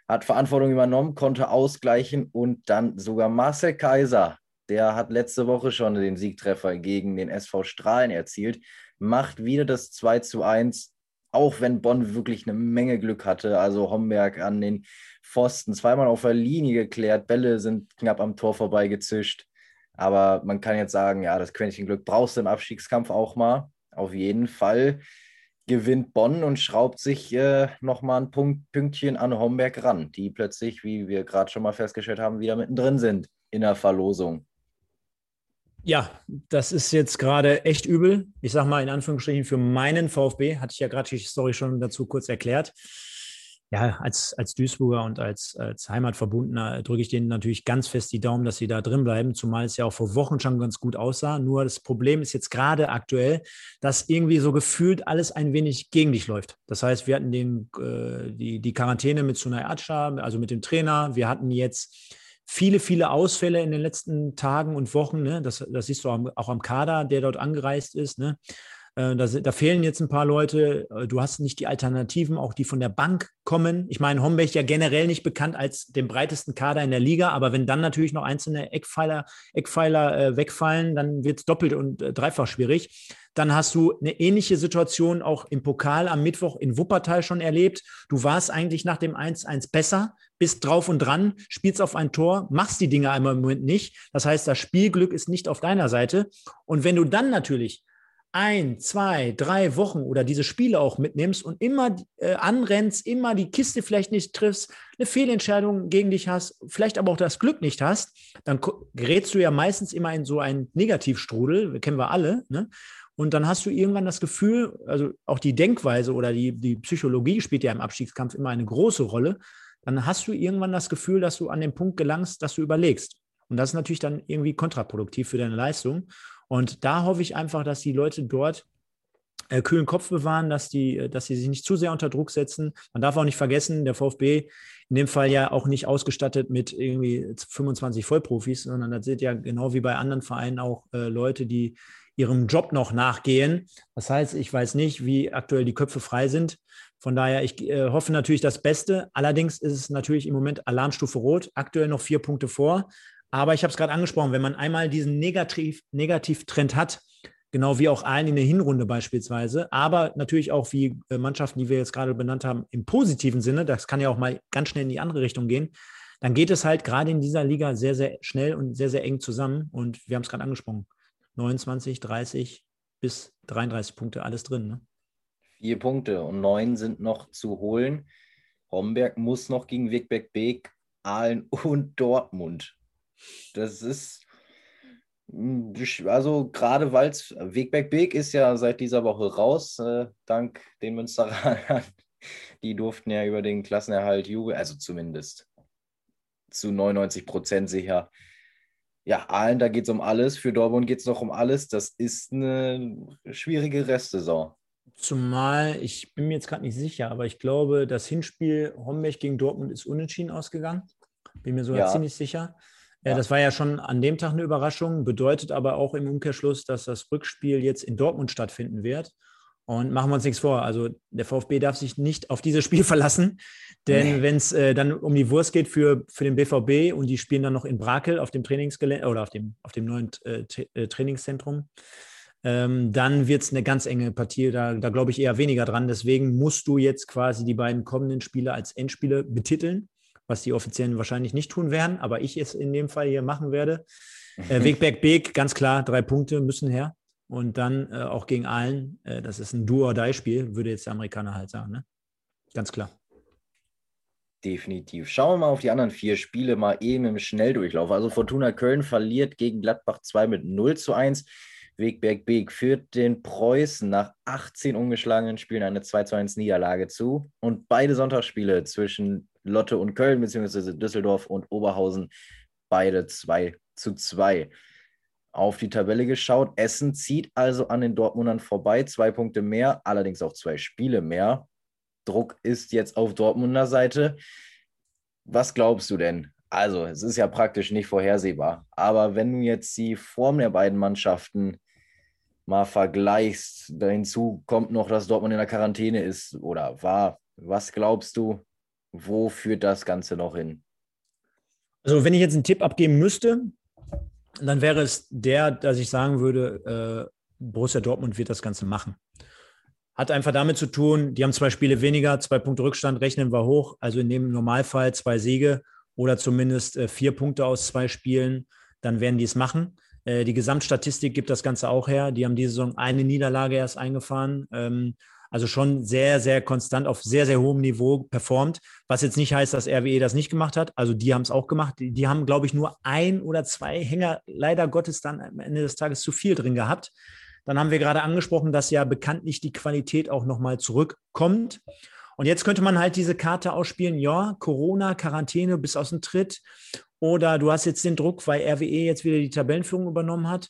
hat Verantwortung übernommen, konnte ausgleichen und dann sogar Marcel Kaiser, der hat letzte Woche schon den Siegtreffer gegen den SV Strahlen erzielt, macht wieder das 2 zu 1 auch wenn Bonn wirklich eine Menge Glück hatte. Also Homberg an den Pfosten zweimal auf der Linie geklärt, Bälle sind knapp am Tor vorbeigezischt. Aber man kann jetzt sagen, ja, das Quäntchen Glück brauchst du im Abstiegskampf auch mal. Auf jeden Fall gewinnt Bonn und schraubt sich äh, nochmal ein Punkt, Pünktchen an Homberg ran, die plötzlich, wie wir gerade schon mal festgestellt haben, wieder mittendrin sind in der Verlosung. Ja, das ist jetzt gerade echt übel. Ich sage mal in Anführungsstrichen für meinen VfB, hatte ich ja gerade die Story schon dazu kurz erklärt. Ja, als, als Duisburger und als, als Heimatverbundener drücke ich denen natürlich ganz fest die Daumen, dass sie da drin bleiben, zumal es ja auch vor Wochen schon ganz gut aussah. Nur das Problem ist jetzt gerade aktuell, dass irgendwie so gefühlt alles ein wenig gegen dich läuft. Das heißt, wir hatten den, äh, die, die Quarantäne mit Sunay Atscha, also mit dem Trainer. Wir hatten jetzt viele, viele Ausfälle in den letzten Tagen und Wochen. Ne? Das, das siehst du auch am Kader, der dort angereist ist. Ne? Äh, da, da, fehlen jetzt ein paar Leute. Äh, du hast nicht die Alternativen, auch die von der Bank kommen. Ich meine, Homberg ja generell nicht bekannt als den breitesten Kader in der Liga, aber wenn dann natürlich noch einzelne Eckpfeiler, Eckpfeiler äh, wegfallen, dann wird es doppelt und äh, dreifach schwierig. Dann hast du eine ähnliche Situation auch im Pokal am Mittwoch in Wuppertal schon erlebt. Du warst eigentlich nach dem 1-1 besser, bist drauf und dran, spielst auf ein Tor, machst die Dinge einmal im Moment nicht. Das heißt, das Spielglück ist nicht auf deiner Seite. Und wenn du dann natürlich ein, zwei, drei Wochen oder diese Spiele auch mitnimmst und immer äh, anrennst, immer die Kiste vielleicht nicht triffst, eine Fehlentscheidung gegen dich hast, vielleicht aber auch das Glück nicht hast, dann gerätst du ja meistens immer in so einen Negativstrudel, kennen wir alle, ne? Und dann hast du irgendwann das Gefühl, also auch die Denkweise oder die, die Psychologie spielt ja im Abstiegskampf immer eine große Rolle. Dann hast du irgendwann das Gefühl, dass du an den Punkt gelangst, dass du überlegst. Und das ist natürlich dann irgendwie kontraproduktiv für deine Leistung. Und da hoffe ich einfach, dass die Leute dort äh, kühlen Kopf bewahren, dass die, äh, dass sie sich nicht zu sehr unter Druck setzen. Man darf auch nicht vergessen, der VfB in dem Fall ja auch nicht ausgestattet mit irgendwie 25 Vollprofis, sondern das sind ja genau wie bei anderen Vereinen auch äh, Leute, die ihrem Job noch nachgehen. Das heißt, ich weiß nicht, wie aktuell die Köpfe frei sind. Von daher, ich äh, hoffe natürlich das Beste. Allerdings ist es natürlich im Moment Alarmstufe Rot, aktuell noch vier Punkte vor. Aber ich habe es gerade angesprochen, wenn man einmal diesen Negativ Negativtrend hat, genau wie auch allen in der Hinrunde beispielsweise, aber natürlich auch wie äh, Mannschaften, die wir jetzt gerade benannt haben, im positiven Sinne, das kann ja auch mal ganz schnell in die andere Richtung gehen, dann geht es halt gerade in dieser Liga sehr, sehr schnell und sehr, sehr eng zusammen. Und wir haben es gerade angesprochen, 29, 30 bis 33 Punkte, alles drin. Ne? Vier Punkte und neun sind noch zu holen. Homberg muss noch gegen Wegberg Beek, Aalen und Dortmund das ist, hm, also gerade weil es, Wegberg Beek ist ja seit dieser Woche raus, äh, dank den Münsteranern. Die durften ja über den Klassenerhalt jubeln, also zumindest zu 99 Prozent sicher. Ja, Aalen, da geht es um alles. Für Dortmund geht es noch um alles. Das ist eine schwierige Restsaison. Zumal, ich bin mir jetzt gerade nicht sicher, aber ich glaube, das Hinspiel Homberg gegen Dortmund ist unentschieden ausgegangen. Bin mir sogar ja. ziemlich sicher. Ja. Das war ja schon an dem Tag eine Überraschung, bedeutet aber auch im Umkehrschluss, dass das Rückspiel jetzt in Dortmund stattfinden wird. Und machen wir uns nichts vor. Also der VfB darf sich nicht auf dieses Spiel verlassen, denn nee. wenn es äh, dann um die Wurst geht für, für den BVB und die spielen dann noch in Brakel auf dem Trainingsgelände oder auf dem, auf dem neuen äh, äh, Trainingszentrum, ähm, dann wird es eine ganz enge Partie. Da, da glaube ich eher weniger dran. Deswegen musst du jetzt quasi die beiden kommenden Spiele als Endspiele betiteln was die Offiziellen wahrscheinlich nicht tun werden, aber ich es in dem Fall hier machen werde. Äh, Wegberg Beek, ganz klar, drei Punkte müssen her. Und dann äh, auch gegen allen, äh, das ist ein Do-or-Die-Spiel, würde jetzt der Amerikaner halt sagen. Ne? Ganz klar. Definitiv. Schauen wir mal auf die anderen vier Spiele mal eben im Schnelldurchlauf. Also Fortuna Köln verliert gegen Gladbach 2 mit 0 zu 1. Wegberg Beek führt den Preußen nach 18 ungeschlagenen Spielen eine 2 zu 1 Niederlage zu. Und beide Sonntagsspiele zwischen Lotte und Köln, beziehungsweise Düsseldorf und Oberhausen, beide 2 zu 2. Auf die Tabelle geschaut. Essen zieht also an den Dortmundern vorbei. Zwei Punkte mehr, allerdings auch zwei Spiele mehr. Druck ist jetzt auf Dortmunder Seite. Was glaubst du denn? Also, es ist ja praktisch nicht vorhersehbar. Aber wenn du jetzt die Form der beiden Mannschaften mal vergleichst, hinzu kommt noch, dass Dortmund in der Quarantäne ist oder war. Was glaubst du, wo führt das Ganze noch hin? Also, wenn ich jetzt einen Tipp abgeben müsste, dann wäre es der, dass ich sagen würde, äh, Borussia Dortmund wird das Ganze machen. Hat einfach damit zu tun, die haben zwei Spiele weniger, zwei Punkte Rückstand, rechnen wir hoch. Also in dem Normalfall zwei Siege oder zumindest äh, vier Punkte aus zwei Spielen, dann werden die es machen. Äh, die Gesamtstatistik gibt das Ganze auch her. Die haben diese Saison eine Niederlage erst eingefahren. Ähm, also schon sehr, sehr konstant auf sehr, sehr hohem Niveau performt. Was jetzt nicht heißt, dass RWE das nicht gemacht hat. Also die haben es auch gemacht. Die, die, haben, glaube ich, nur ein oder zwei Hänger leider Gottes dann am Ende des Tages zu viel drin gehabt. Dann haben wir gerade angesprochen, dass ja bekanntlich die Qualität auch nochmal zurückkommt. Und jetzt könnte man halt diese Karte ausspielen, ja, Corona, Quarantäne, bis aus dem Tritt. Oder du hast jetzt den Druck, weil RWE jetzt wieder die Tabellenführung übernommen hat.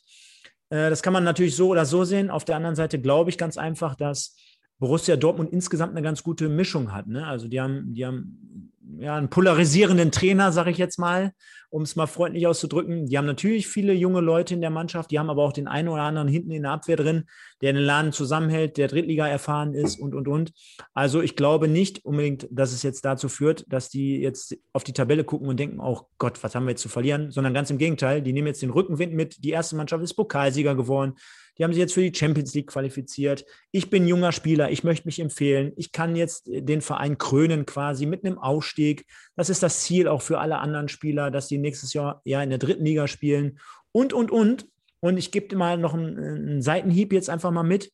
Äh, das kann man natürlich so oder so sehen. Auf der anderen Seite glaube ich ganz einfach, dass Borussia Dortmund insgesamt eine ganz gute Mischung hat. Ne? Also die haben, die haben ja, einen polarisierenden Trainer, sage ich jetzt mal, um es mal freundlich auszudrücken. Die haben natürlich viele junge Leute in der Mannschaft, die haben aber auch den einen oder anderen hinten in der Abwehr drin, der den Laden zusammenhält, der Drittliga erfahren ist und, und, und. Also ich glaube nicht unbedingt, dass es jetzt dazu führt, dass die jetzt auf die Tabelle gucken und denken, oh Gott, was haben wir jetzt zu verlieren, sondern ganz im Gegenteil, die nehmen jetzt den Rückenwind mit. Die erste Mannschaft ist Pokalsieger geworden. Die haben sich jetzt für die Champions League qualifiziert. Ich bin junger Spieler, ich möchte mich empfehlen. Ich kann jetzt den Verein krönen quasi mit einem Ausstieg. Das ist das Ziel auch für alle anderen Spieler, dass die nächstes Jahr ja in der dritten Liga spielen und, und, und. Und ich gebe mal noch einen, einen Seitenhieb jetzt einfach mal mit.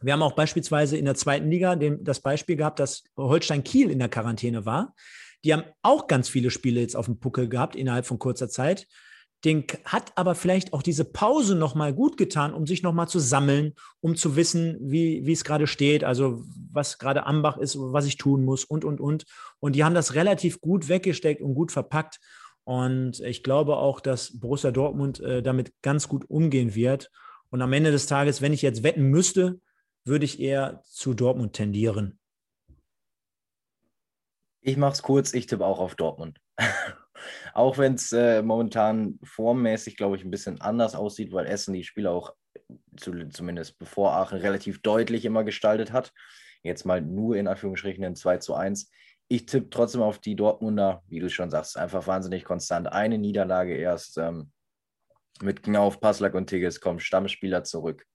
Wir haben auch beispielsweise in der zweiten Liga den, das Beispiel gehabt, dass Holstein Kiel in der Quarantäne war. Die haben auch ganz viele Spiele jetzt auf dem Puckel gehabt innerhalb von kurzer Zeit. Den hat aber vielleicht auch diese Pause nochmal gut getan, um sich nochmal zu sammeln, um zu wissen, wie, wie es gerade steht, also was gerade Ambach ist, was ich tun muss und, und, und. Und die haben das relativ gut weggesteckt und gut verpackt. Und ich glaube auch, dass Borussia Dortmund äh, damit ganz gut umgehen wird. Und am Ende des Tages, wenn ich jetzt wetten müsste, würde ich eher zu Dortmund tendieren. Ich mache es kurz, ich tippe auch auf Dortmund. auch wenn es äh, momentan formmäßig, glaube ich, ein bisschen anders aussieht, weil Essen die Spiele auch zu, zumindest bevor Aachen relativ deutlich immer gestaltet hat. Jetzt mal nur in Anführungsstrichen in 2 zu 1. Ich tippe trotzdem auf die Dortmunder, wie du schon sagst, einfach wahnsinnig konstant. Eine Niederlage erst ähm, mit Knauf, Passlack und Tigges kommen Stammspieler zurück.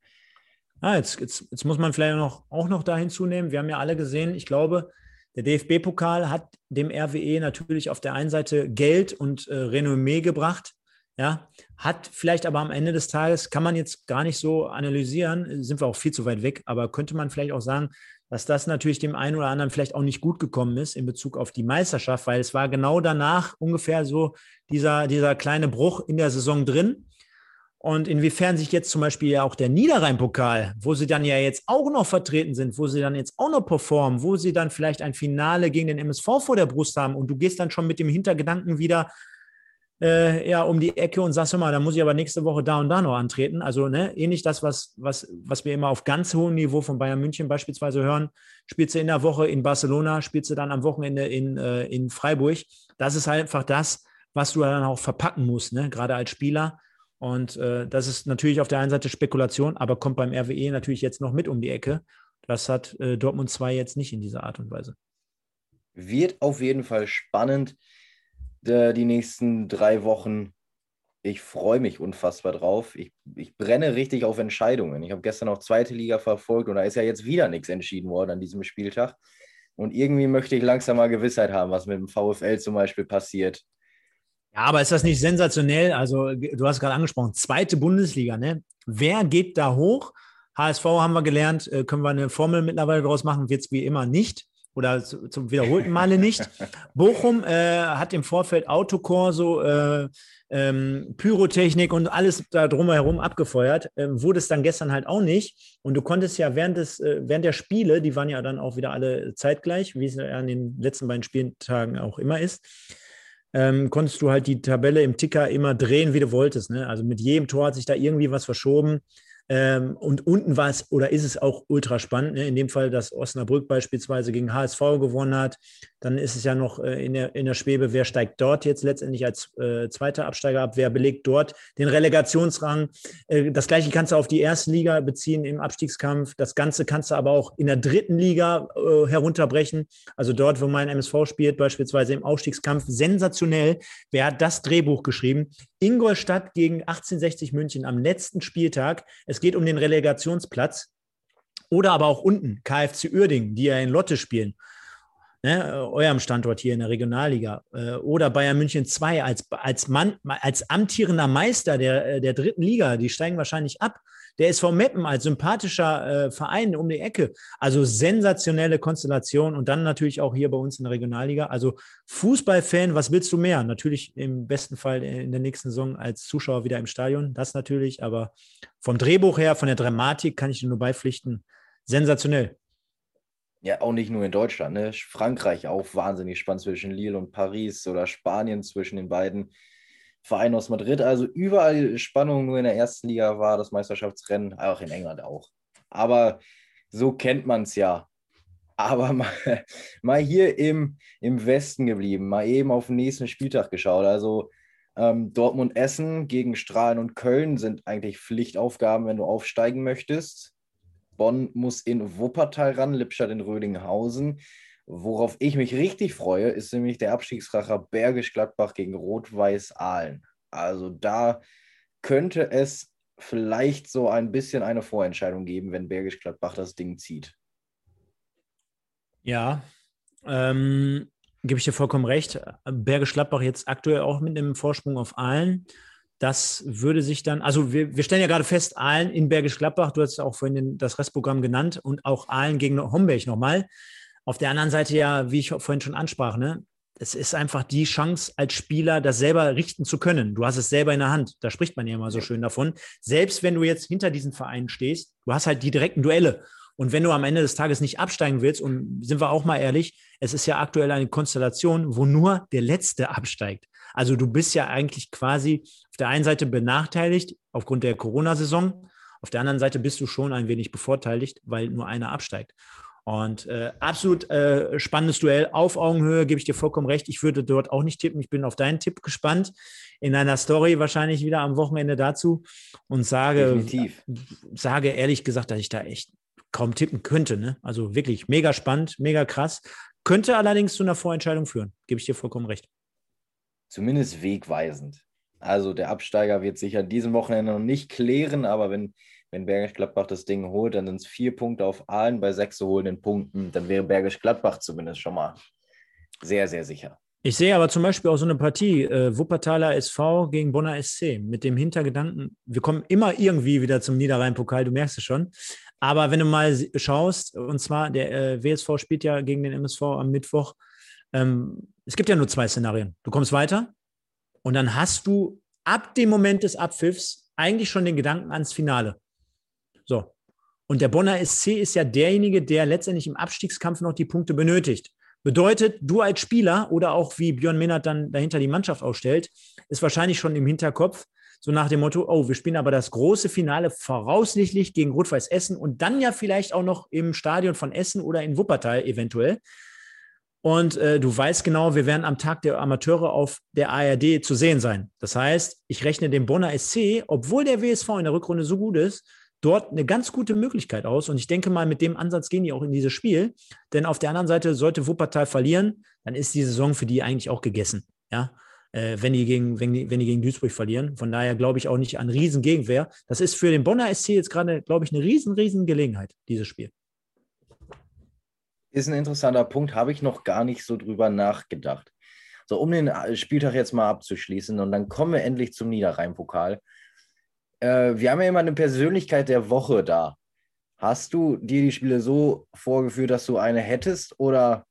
Ah, jetzt, jetzt, jetzt muss man vielleicht noch, auch noch da hinzunehmen. Wir haben ja alle gesehen, ich glaube, der DFB-Pokal hat dem RWE natürlich auf der einen Seite Geld und äh, Renommee gebracht. Ja, hat vielleicht aber am Ende des Tages, kann man jetzt gar nicht so analysieren, sind wir auch viel zu weit weg, aber könnte man vielleicht auch sagen, dass das natürlich dem einen oder anderen vielleicht auch nicht gut gekommen ist in Bezug auf die Meisterschaft, weil es war genau danach ungefähr so dieser, dieser kleine Bruch in der Saison drin. Und inwiefern sich jetzt zum Beispiel ja auch der Niederrhein-Pokal, wo sie dann ja jetzt auch noch vertreten sind, wo sie dann jetzt auch noch performen, wo sie dann vielleicht ein Finale gegen den MSV vor der Brust haben und du gehst dann schon mit dem Hintergedanken wieder äh, ja, um die Ecke und sagst immer, da muss ich aber nächste Woche da und da noch antreten. Also ne, ähnlich das, was, was, was wir immer auf ganz hohem Niveau von Bayern München beispielsweise hören. Spielst du in der Woche in Barcelona, spielst du dann am Wochenende in, äh, in Freiburg. Das ist halt einfach das, was du dann auch verpacken musst, ne? gerade als Spieler. Und äh, das ist natürlich auf der einen Seite Spekulation, aber kommt beim RWE natürlich jetzt noch mit um die Ecke. Das hat äh, Dortmund 2 jetzt nicht in dieser Art und Weise. Wird auf jeden Fall spannend äh, die nächsten drei Wochen. Ich freue mich unfassbar drauf. Ich, ich brenne richtig auf Entscheidungen. Ich habe gestern auch zweite Liga verfolgt und da ist ja jetzt wieder nichts entschieden worden an diesem Spieltag. Und irgendwie möchte ich langsam mal Gewissheit haben, was mit dem VfL zum Beispiel passiert. Ja, aber ist das nicht sensationell? Also, du hast gerade angesprochen, zweite Bundesliga, ne? Wer geht da hoch? HSV haben wir gelernt, äh, können wir eine Formel mittlerweile draus machen, wird es wie immer nicht oder zum wiederholten Male nicht. Bochum äh, hat im Vorfeld Autokorso, äh, ähm, Pyrotechnik und alles da drumherum abgefeuert. Ähm, wurde es dann gestern halt auch nicht. Und du konntest ja während, des, äh, während der Spiele, die waren ja dann auch wieder alle zeitgleich, wie es ja an den letzten beiden Spieltagen auch immer ist, ähm, konntest du halt die Tabelle im Ticker immer drehen, wie du wolltest. Ne? Also mit jedem Tor hat sich da irgendwie was verschoben. Ähm, und unten war es oder ist es auch ultra spannend. Ne? In dem Fall, dass Osnabrück beispielsweise gegen HSV gewonnen hat. Dann ist es ja noch äh, in, der, in der Schwebe, wer steigt dort jetzt letztendlich als äh, zweiter Absteiger ab, wer belegt dort den Relegationsrang. Äh, das gleiche kannst du auf die erste Liga beziehen im Abstiegskampf. Das Ganze kannst du aber auch in der dritten Liga äh, herunterbrechen. Also dort, wo mein MSV spielt, beispielsweise im Aufstiegskampf. Sensationell. Wer hat das Drehbuch geschrieben? Ingolstadt gegen 1860 München am letzten Spieltag. Es geht um den Relegationsplatz. Oder aber auch unten, KFC Uerdingen, die ja in Lotte spielen. Ne, eurem Standort hier in der Regionalliga. Äh, oder Bayern München 2 als, als, Mann, als amtierender Meister der, der dritten Liga. Die steigen wahrscheinlich ab. Der SV Meppen als sympathischer äh, Verein um die Ecke. Also sensationelle Konstellation und dann natürlich auch hier bei uns in der Regionalliga. Also Fußballfan, was willst du mehr? Natürlich im besten Fall in der nächsten Saison als Zuschauer wieder im Stadion, das natürlich, aber vom Drehbuch her, von der Dramatik kann ich dir nur beipflichten. Sensationell. Ja, auch nicht nur in Deutschland. Ne? Frankreich auch wahnsinnig spannend zwischen Lille und Paris oder Spanien zwischen den beiden. Verein aus Madrid. Also überall Spannung, nur in der ersten Liga war das Meisterschaftsrennen, auch in England auch. Aber so kennt man es ja. Aber mal, mal, hier im, im Westen geblieben, mal eben auf den nächsten Spieltag geschaut. Also ähm, Dortmund-Essen gegen Strahlen und Köln sind eigentlich Pflichtaufgaben, wenn du aufsteigen möchtest. Bonn muss in Wuppertal ran, Lippstadt in Rödinghausen. Worauf ich mich richtig freue, ist nämlich der Abstiegskracher Bergisch Gladbach gegen Rot-Weiß Aalen. Also da könnte es vielleicht so ein bisschen eine Vorentscheidung geben, wenn Bergisch Gladbach das Ding zieht. Ja, ähm, gebe ich dir vollkommen recht. Bergisch Gladbach jetzt aktuell auch mit einem Vorsprung auf Aalen. das würde sich dann, also wir, wir stellen ja gerade fest, Aalen in Bergisch Gladbach, du hast auch vorhin den, das Restprogramm genannt und auch Aalen gegen Homberg nochmal. Auf der anderen Seite ja, wie ich vorhin schon ansprach, ne, es ist einfach die Chance als Spieler, das selber richten zu können. Du hast es selber in der Hand. Da spricht man ja immer so schön davon. Selbst wenn du jetzt hinter diesen Vereinen stehst, du hast halt die direkten Duelle. Und wenn du am Ende des Tages nicht absteigen willst, und sind wir auch mal ehrlich, es ist ja aktuell eine Konstellation, wo nur der Letzte absteigt. Also du bist ja eigentlich quasi auf der einen Seite benachteiligt aufgrund der Corona-Saison, auf der anderen Seite bist du schon ein wenig bevorteiligt, weil nur einer absteigt. Und äh, absolut äh, spannendes Duell auf Augenhöhe, gebe ich dir vollkommen recht. Ich würde dort auch nicht tippen. Ich bin auf deinen Tipp gespannt. In einer Story wahrscheinlich wieder am Wochenende dazu und sage, Definitiv. sage ehrlich gesagt, dass ich da echt kaum tippen könnte. Ne? Also wirklich mega spannend, mega krass. Könnte allerdings zu einer Vorentscheidung führen. Gebe ich dir vollkommen recht zumindest wegweisend. Also der Absteiger wird sich an diesem Wochenende noch nicht klären, aber wenn, wenn Bergisch Gladbach das Ding holt, dann sind es vier Punkte auf Aalen bei sechs geholten Punkten. Dann wäre Bergisch Gladbach zumindest schon mal sehr, sehr sicher. Ich sehe aber zum Beispiel auch so eine Partie, äh, Wuppertaler SV gegen Bonner SC, mit dem Hintergedanken, wir kommen immer irgendwie wieder zum Niederrhein-Pokal, du merkst es schon. Aber wenn du mal schaust, und zwar der äh, WSV spielt ja gegen den MSV am Mittwoch, ähm, es gibt ja nur zwei Szenarien. Du kommst weiter und dann hast du ab dem Moment des Abpfiffs eigentlich schon den Gedanken ans Finale. So. Und der Bonner SC ist ja derjenige, der letztendlich im Abstiegskampf noch die Punkte benötigt. Bedeutet, du als Spieler oder auch wie Björn Minnert dann dahinter die Mannschaft ausstellt, ist wahrscheinlich schon im Hinterkopf, so nach dem Motto, oh, wir spielen aber das große Finale voraussichtlich gegen Rot-Weiß Essen und dann ja vielleicht auch noch im Stadion von Essen oder in Wuppertal eventuell. Und äh, du weißt genau, wir werden am Tag der Amateure auf der ARD zu sehen sein. Das heißt, ich rechne dem Bonner SC, obwohl der WSV in der Rückrunde so gut ist, dort eine ganz gute Möglichkeit aus. Und ich denke mal, mit dem Ansatz gehen die auch in dieses Spiel. Denn auf der anderen Seite sollte Wuppertal verlieren, dann ist die Saison für die eigentlich auch gegessen. Ja, äh, wenn, die gegen, wenn, die, wenn die gegen Duisburg verlieren. Von daher glaube ich auch nicht an Riesengegenwehr. Das ist für den Bonner SC jetzt gerade, glaube ich, eine riesen, riesen Gelegenheit, dieses Spiel. Ist ein interessanter Punkt, habe ich noch gar nicht so drüber nachgedacht. So, um den äh, Spieltag jetzt mal abzuschließen und dann kommen wir endlich zum Niederrhein-Pokal. Äh, wir haben ja immer eine Persönlichkeit der Woche da. Hast du dir die Spiele so vorgeführt, dass du eine hättest? Oder,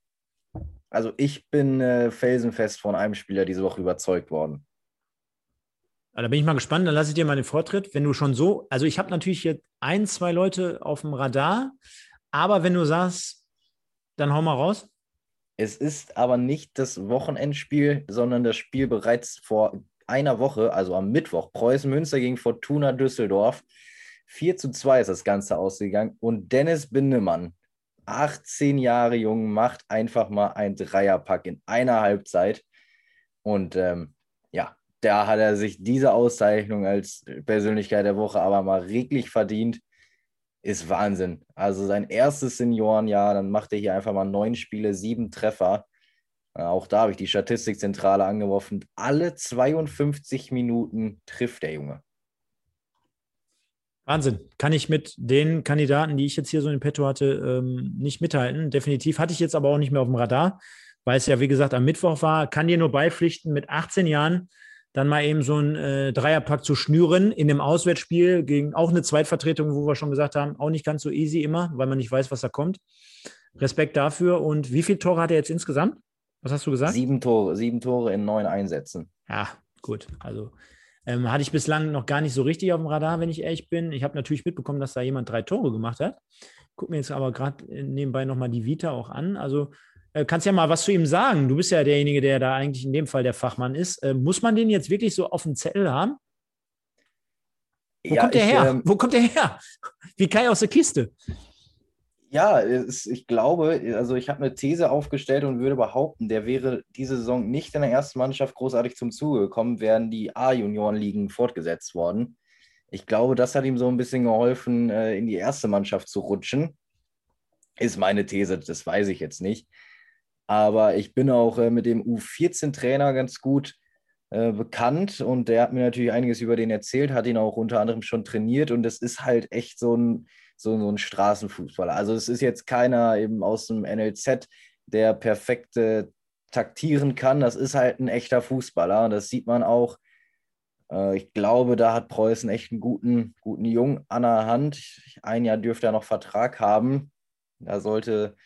also ich bin äh, felsenfest von einem Spieler diese Woche überzeugt worden. Da bin ich mal gespannt, dann lasse ich dir mal den Vortritt. Wenn du schon so, also ich habe natürlich hier ein, zwei Leute auf dem Radar, aber wenn du sagst, dann hau mal raus. Es ist aber nicht das Wochenendspiel, sondern das Spiel bereits vor einer Woche, also am Mittwoch. Preußen Münster gegen Fortuna Düsseldorf. 4 zu 2 ist das Ganze ausgegangen. Und Dennis Bindemann, 18 Jahre jung, macht einfach mal ein Dreierpack in einer Halbzeit. Und ähm, ja, da hat er sich diese Auszeichnung als Persönlichkeit der Woche aber mal reglich verdient ist Wahnsinn. Also sein erstes Seniorenjahr, dann macht er hier einfach mal neun Spiele, sieben Treffer. Auch da habe ich die Statistikzentrale angeworfen. Alle 52 Minuten trifft der Junge. Wahnsinn. Kann ich mit den Kandidaten, die ich jetzt hier so in petto hatte, ähm, nicht mithalten. Definitiv hatte ich jetzt aber auch nicht mehr auf dem Radar, weil es ja, wie gesagt, am Mittwoch war. Kann dir nur beipflichten, mit 18 Jahren dann mal eben so ein äh, Dreierpack zu schnüren in dem Auswärtsspiel gegen auch eine Zweitvertretung, wo wir schon gesagt haben, auch nicht ganz so easy immer, weil man nicht weiß, was da kommt. Respekt dafür. Und wie viele Tore hat er jetzt insgesamt? Was hast du gesagt? Sieben Tore, sieben Tore in neun Einsätzen. Ja, gut. Also ähm, hatte ich bislang noch gar nicht so richtig auf dem Radar, wenn ich ehrlich bin. Ich habe natürlich mitbekommen, dass da jemand drei Tore gemacht hat. Guck mir jetzt aber gerade nebenbei nochmal die Vita auch an. Also äh, kannst ja mal was zu ihm sagen. Du bist ja derjenige, der da eigentlich in dem Fall der Fachmann ist. Äh, muss man den jetzt wirklich so auf dem Zettel haben? Wo ja, kommt der ich, her? Ähm, Wo kommt der her? Wie Kai aus der Kiste. Ja, es, ich glaube, also ich habe eine These aufgestellt und würde behaupten, der wäre diese Saison nicht in der ersten Mannschaft großartig zum Zuge gekommen, wären die A-Junioren-Ligen fortgesetzt worden. Ich glaube, das hat ihm so ein bisschen geholfen, äh, in die erste Mannschaft zu rutschen. Ist meine These, das weiß ich jetzt nicht. Aber ich bin auch äh, mit dem U14-Trainer ganz gut äh, bekannt und der hat mir natürlich einiges über den erzählt, hat ihn auch unter anderem schon trainiert und das ist halt echt so ein, so, so ein Straßenfußballer. Also es ist jetzt keiner eben aus dem NLZ, der perfekte taktieren kann. Das ist halt ein echter Fußballer das sieht man auch Äh, ich glaube, da hat Preußen echt einen guten, guten Jungen an der Hand. Ein Jahr dürfte er noch Vertrag haben. Da sollte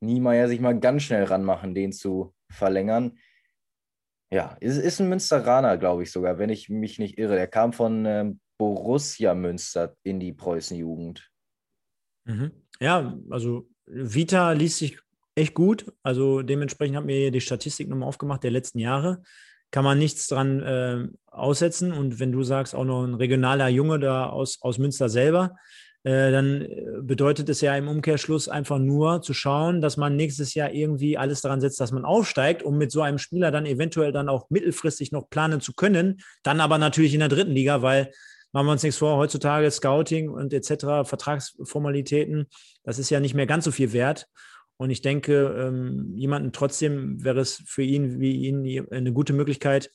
Niemeyer sich mal ganz schnell ranmachen, den zu verlängern. Ja, ist, ist ein Münsteraner, glaube ich sogar, wenn ich mich nicht irre. Der kam von ähm, Borussia Münster in die Preußenjugend. Mhm. Ja, also Vita liest sich echt gut. Also dementsprechend hat mir die Statistik nochmal aufgemacht der letzten Jahre. Kann man nichts dran äh, aussetzen. Und wenn du sagst, auch noch ein regionaler Junge da aus, aus Münster selber, äh, dann äh, bedeutet es ja im Umkehrschluss einfach nur zu schauen, dass man nächstes Jahr irgendwie alles daran setzt, dass man aufsteigt, um mit so einem Spieler dann eventuell dann auch mittelfristig noch planen zu können. Dann aber natürlich in der dritten Liga, weil machen wir uns nichts vor, heutzutage Scouting und etc., Vertragsformalitäten, das ist ja nicht mehr ganz so viel wert. Und ich denke, ähm, jemanden trotzdem wäre es für ihn wie ihn eine gute Möglichkeit,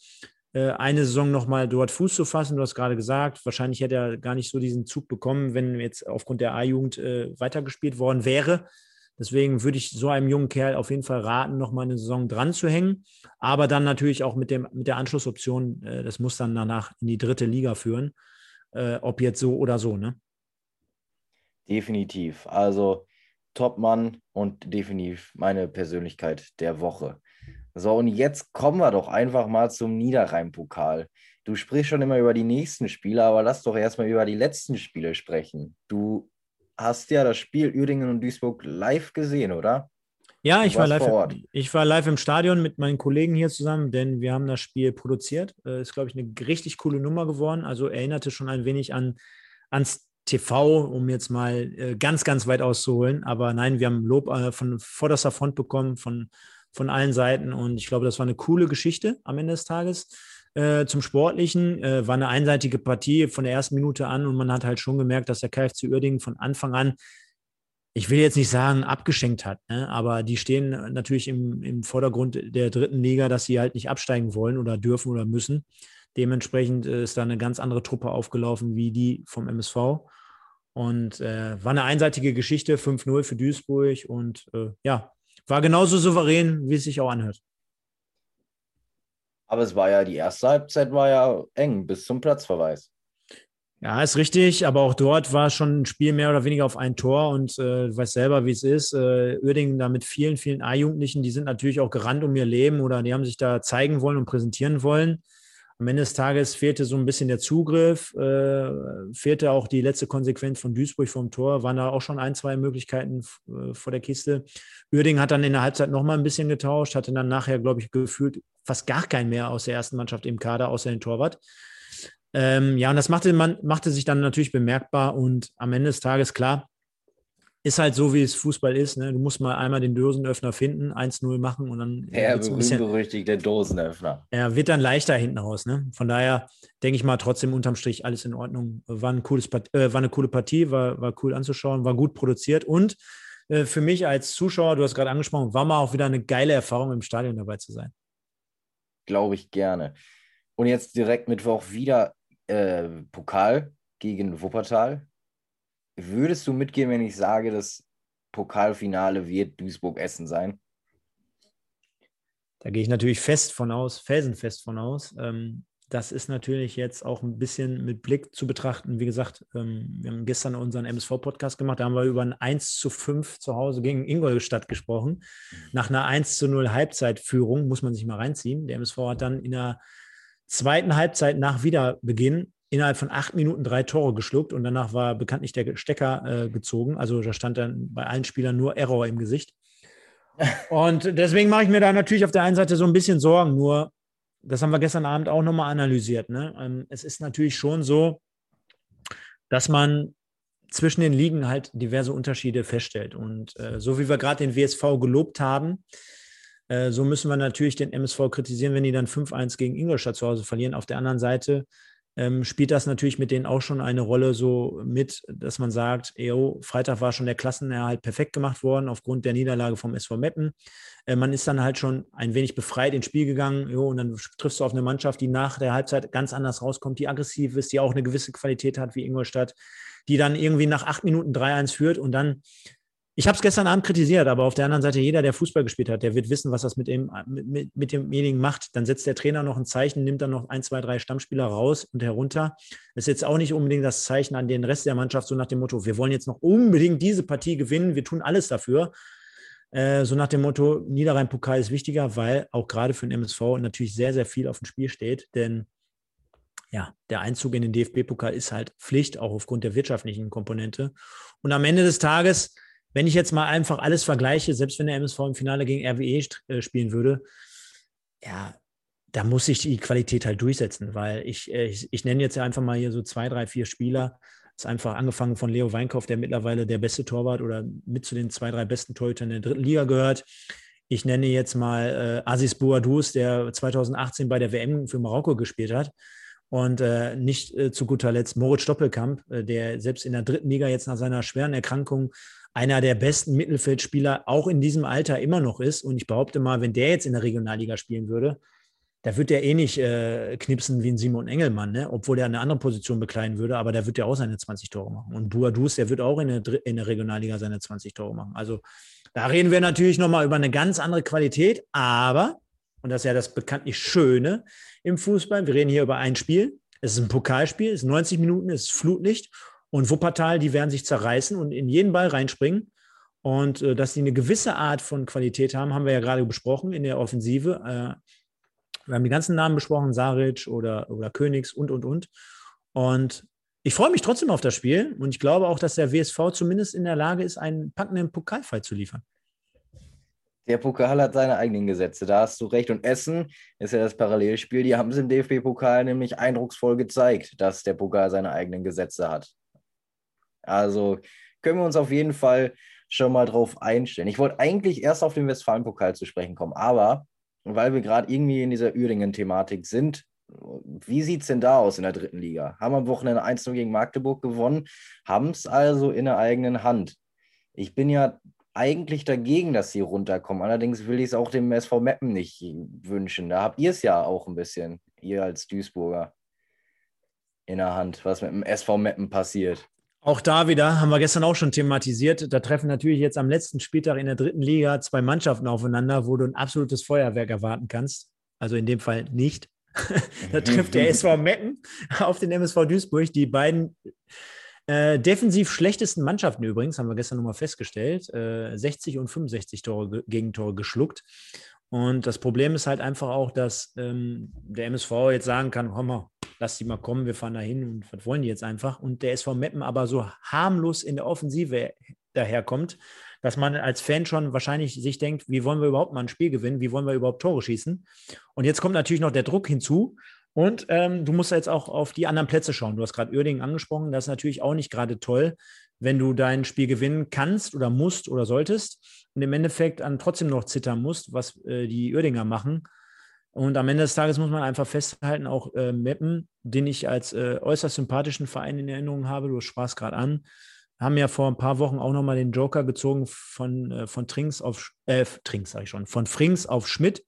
äh, eine Saison nochmal dort Fuß zu fassen. Du hast gerade gesagt, wahrscheinlich hätte er gar nicht so diesen Zug bekommen, wenn jetzt aufgrund der A-Jugend äh, weitergespielt worden wäre. Deswegen würde ich so einem jungen Kerl auf jeden Fall raten, nochmal eine Saison dran zu hängen. Aber dann natürlich auch mit, dem, mit der Anschlussoption, äh, das muss dann danach in die dritte Liga führen. Äh, ob jetzt so oder so, ne? Definitiv. Also Topmann und definitiv meine Persönlichkeit der Woche. So, und jetzt kommen wir doch einfach mal zum Niederrhein-Pokal. Du sprichst schon immer über die nächsten Spiele, aber lass doch erstmal über die letzten Spiele sprechen. Du hast ja das Spiel Uerdingen und Duisburg live gesehen, oder? Ja, ich war, live, ich war live im Stadion mit meinen Kollegen hier zusammen, denn wir haben das Spiel produziert. Äh, ist, glaube ich, eine richtig coole Nummer geworden. Also erinnerte schon ein wenig an, ans TV, um jetzt mal äh, ganz, ganz weit auszuholen. Aber nein, wir haben Lob äh, von vorderster Front bekommen, von von allen Seiten. Und ich glaube, das war eine coole Geschichte am Ende des Tages. Äh, zum Sportlichen äh, war eine einseitige Partie von der ersten Minute an und man hat halt schon gemerkt, dass der KFC Uerdingen von Anfang an, ich will jetzt nicht sagen, abgeschenkt hat, ne? aber die stehen natürlich im, im Vordergrund der dritten Liga, dass sie halt nicht absteigen wollen oder dürfen oder müssen. Dementsprechend äh, ist da eine ganz andere Truppe aufgelaufen wie die vom MSV. Und äh, war eine einseitige Geschichte, 5-0 für Duisburg. Und äh, ja, war genauso souverän, wie es sich auch anhört. Aber es war ja, die erste Halbzeit war ja eng bis zum Platzverweis. Ja, ist richtig, aber auch dort war schon ein Spiel mehr oder weniger auf ein Tor und äh, du weißt selber, wie es ist. Äh, Uerdingen da mit vielen, vielen A-Jugendlichen, die sind natürlich auch gerannt um ihr Leben oder die haben sich da zeigen wollen und präsentieren wollen. Am Ende des Tages fehlte so ein bisschen der Zugriff, äh, fehlte auch die letzte Konsequenz von Duisburg vom Tor, waren da auch schon ein, zwei Möglichkeiten äh, vor der Kiste. Uerding hat dann in der Halbzeit nochmal ein bisschen getauscht, hatte dann nachher, glaube ich, gefühlt fast gar keinen mehr aus der ersten Mannschaft im Kader, außer den Torwart. Ähm, ja, und das machte, man, machte sich dann natürlich bemerkbar und am Ende des Tages, klar, ist halt so, wie es Fußball ist. Ne? Du musst mal einmal den Dosenöffner finden, 1-0 machen und dann. Der berühmt-berüchtigte Dosenöffner. Er wird dann leichter hinten raus. Ne? Von daher denke ich mal trotzdem unterm Strich alles in Ordnung. War, ein cooles, äh, war eine coole Partie, war, war cool anzuschauen, war gut produziert und äh, für mich als Zuschauer, du hast gerade angesprochen, war mal auch wieder eine geile Erfahrung im Stadion dabei zu sein. Glaube ich gerne. Und jetzt direkt Mittwoch wieder äh, Pokal gegen Wuppertal. Würdest du mitgehen, wenn ich sage, das Pokalfinale wird Duisburg-Essen sein? Da gehe ich natürlich fest von aus, felsenfest von aus. Ähm, das ist natürlich jetzt auch ein bisschen mit Blick zu betrachten. Wie gesagt, ähm, wir haben gestern unseren MSV-Podcast gemacht, da haben wir über ein 1 zu 5 zu Hause gegen Ingolstadt gesprochen. Nach einer 1 zu 0 Halbzeitführung muss man sich mal reinziehen. Der MSV hat dann in der zweiten Halbzeit nach Wiederbeginn innerhalb von acht Minuten drei Tore geschluckt und danach war bekanntlich der Stecker äh, gezogen. Also da stand dann bei allen Spielern nur Error im Gesicht. Und deswegen mache ich mir da natürlich auf der einen Seite so ein bisschen Sorgen. Nur, das haben wir gestern Abend auch nochmal analysiert. Ne? Ähm, es ist natürlich schon so, dass man zwischen den Ligen halt diverse Unterschiede feststellt. Und äh, so wie wir gerade den WSV gelobt haben, äh, so müssen wir natürlich den MSV kritisieren, wenn die dann 5-1 gegen Ingolstadt zu Hause verlieren. Auf der anderen Seite ähm, spielt das natürlich mit denen auch schon eine Rolle so mit, dass man sagt, ey, Freitag war schon der Klassenerhalt perfekt gemacht worden aufgrund der Niederlage vom SV Meppen. Äh, man ist dann halt schon ein wenig befreit ins Spiel gegangen jo, und dann triffst du auf eine Mannschaft, die nach der Halbzeit ganz anders rauskommt, die aggressiv ist, die auch eine gewisse Qualität hat wie Ingolstadt, die dann irgendwie nach acht Minuten 3-1 führt und dann ich habe es gestern Abend kritisiert, aber auf der anderen Seite, jeder, der Fußball gespielt hat, der wird wissen, was das mit, dem, mit, mit demjenigen macht. Dann setzt der Trainer noch ein Zeichen, nimmt dann noch ein, zwei, drei Stammspieler raus und herunter. Das ist jetzt auch nicht unbedingt das Zeichen an den Rest der Mannschaft, so nach dem Motto, wir wollen jetzt noch unbedingt diese Partie gewinnen, wir tun alles dafür. Äh, so nach dem Motto, Niederrhein-Pokal ist wichtiger, weil auch gerade für den MSV natürlich sehr, sehr viel auf dem Spiel steht. Denn ja, der Einzug in den DFB-Pokal ist halt Pflicht, auch aufgrund der wirtschaftlichen Komponente. Und am Ende des Tages wenn ich jetzt mal einfach alles vergleiche, selbst wenn der MSV im Finale gegen RWE äh, spielen würde, ja, da muss sich die Qualität halt durchsetzen, weil ich, äh, ich, ich nenne jetzt einfach mal hier so zwei, drei, vier Spieler. Das ist einfach angefangen von Leo Weinkauf, der mittlerweile der beste Torwart oder mit zu den zwei, drei besten Torhütern der dritten Liga gehört. Ich nenne jetzt mal äh, Aziz Bouadouz, der 2018 bei der WM für Marokko gespielt hat. Und äh, nicht äh, zu guter Letzt Moritz Doppelkamp, äh, der selbst in der dritten Liga jetzt nach seiner schweren Erkrankung einer der besten Mittelfeldspieler auch in diesem Alter immer noch ist. Und ich behaupte mal, wenn der jetzt in der Regionalliga spielen würde, da wird der eh nicht äh, knipsen wie ein Simon Engelmann, ne? obwohl er eine andere Position bekleiden würde, aber da wird er auch seine 20 Tore machen. Und Buadus, der wird auch in der, in der Regionalliga seine 20 Tore machen. Also da reden wir natürlich nochmal über eine ganz andere Qualität, aber, und das ist ja das bekanntlich Schöne im Fußball, wir reden hier über ein Spiel, es ist ein Pokalspiel, es ist 90 Minuten, es ist Flutlicht und Wuppertal, die werden sich zerreißen und in jeden Ball reinspringen. Und äh, dass sie eine gewisse Art von Qualität haben, haben wir ja gerade besprochen in der Offensive. Äh, wir haben die ganzen Namen besprochen, Saric oder, oder Königs und, und, und. Und ich freue mich trotzdem auf das Spiel und ich glaube auch, dass der WSV zumindest in der Lage ist, einen packenden Pokalfight zu liefern. Der Pokal hat seine eigenen Gesetze, da hast du recht. Und Essen ist ja das Parallelspiel. Die haben es im DFB-Pokal nämlich eindrucksvoll gezeigt, dass der Pokal seine eigenen Gesetze hat. Also können wir uns auf jeden Fall schon mal drauf einstellen. Ich wollte eigentlich erst auf den Westfalen-Pokal zu sprechen kommen, aber weil wir gerade irgendwie in dieser Uerdingen-Thematik sind, wie sieht es denn da aus in der dritten Liga? Haben am Wochenende 1-0 gegen Magdeburg gewonnen, haben es also in der eigenen Hand. Ich bin ja eigentlich dagegen, dass sie runterkommen. Allerdings will ich es auch dem SV Meppen nicht wünschen. Da habt ihr es ja auch ein bisschen, ihr als Duisburger, in der Hand, was mit dem SV Meppen passiert. Auch da wieder haben wir gestern auch schon thematisiert. Da treffen natürlich jetzt am letzten Spieltag in der dritten Liga zwei Mannschaften aufeinander, wo du ein absolutes Feuerwerk erwarten kannst. Also in dem Fall nicht. da trifft der SV Metten auf den MSV Duisburg. Die beiden äh, defensiv schlechtesten Mannschaften übrigens, haben wir gestern nochmal festgestellt. Äh, 60 und 65 Tore, Gegentore geschluckt. Und das Problem ist halt einfach auch, dass ähm, der MSV jetzt sagen kann, komm mal, lass die mal kommen, wir fahren da hin und was wollen die jetzt einfach? Und der SV Meppen aber so harmlos in der Offensive daherkommt, dass man als Fan schon wahrscheinlich sich denkt, wie wollen wir überhaupt mal ein Spiel gewinnen? Wie wollen wir überhaupt Tore schießen? Und jetzt kommt natürlich noch der Druck hinzu. Und ähm, du musst jetzt auch auf die anderen Plätze schauen. Du hast gerade Uerdingen angesprochen. Das ist natürlich auch nicht gerade toll, wenn du dein Spiel gewinnen kannst oder musst oder solltest und im Endeffekt dann trotzdem noch zittern musst, was äh, die Uerdinger machen. Und am Ende des Tages muss man einfach festhalten, auch äh, Meppen, den ich als äh, äußerst sympathischen Verein in Erinnerung habe, du sprachst gerade an, haben ja vor ein paar Wochen auch nochmal den Joker gezogen von, äh, von Trinks auf, äh, Trinks sage ich schon, von Frings auf Schmidt.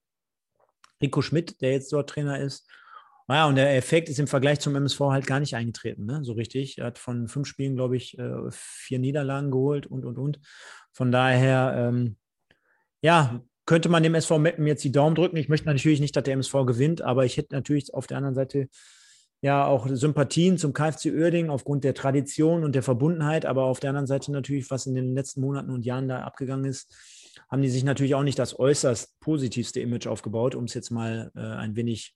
Rico Schmidt, der jetzt dort Trainer ist. Naja, und der Effekt ist im Vergleich zum MSV halt gar nicht eingetreten, ne? so richtig. Er hat von fünf Spielen, glaube ich, äh, vier Niederlagen geholt und, und, und. Von daher, ähm, ja, könnte man dem SV Meppen jetzt die Daumen drücken. Ich möchte natürlich nicht, dass der MSV gewinnt, aber ich hätte natürlich auf der anderen Seite ja auch Sympathien zum KfC Uerding aufgrund der Tradition und der Verbundenheit, aber auf der anderen Seite natürlich, was in den letzten Monaten und Jahren da abgegangen ist, haben die sich natürlich auch nicht das äußerst positivste Image aufgebaut, um es jetzt mal äh, ein wenig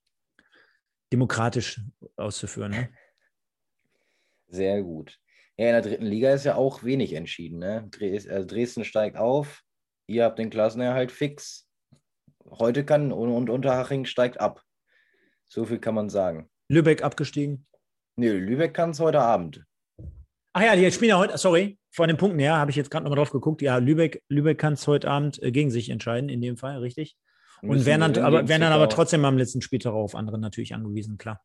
demokratisch auszuführen. Ne? Sehr gut. Ja, in der dritten Liga ist ja auch wenig entschieden. Ne? Also Dresden steigt auf, ihr habt den Klassenerhalt fix. Heute kann und Unterhaching steigt ab. So viel kann man sagen. Lübeck abgestiegen? Nee, Lübeck kann es heute Abend. Ach ja, die spielen ja heute, sorry, vor den Punkten her habe ich jetzt gerade nochmal drauf geguckt. Ja, Lübeck, Lübeck kann es heute Abend äh, gegen sich entscheiden, in dem Fall, richtig? Und werden dann, aber, werden dann aber trotzdem am letzten Spieltag auf andere natürlich angewiesen, klar.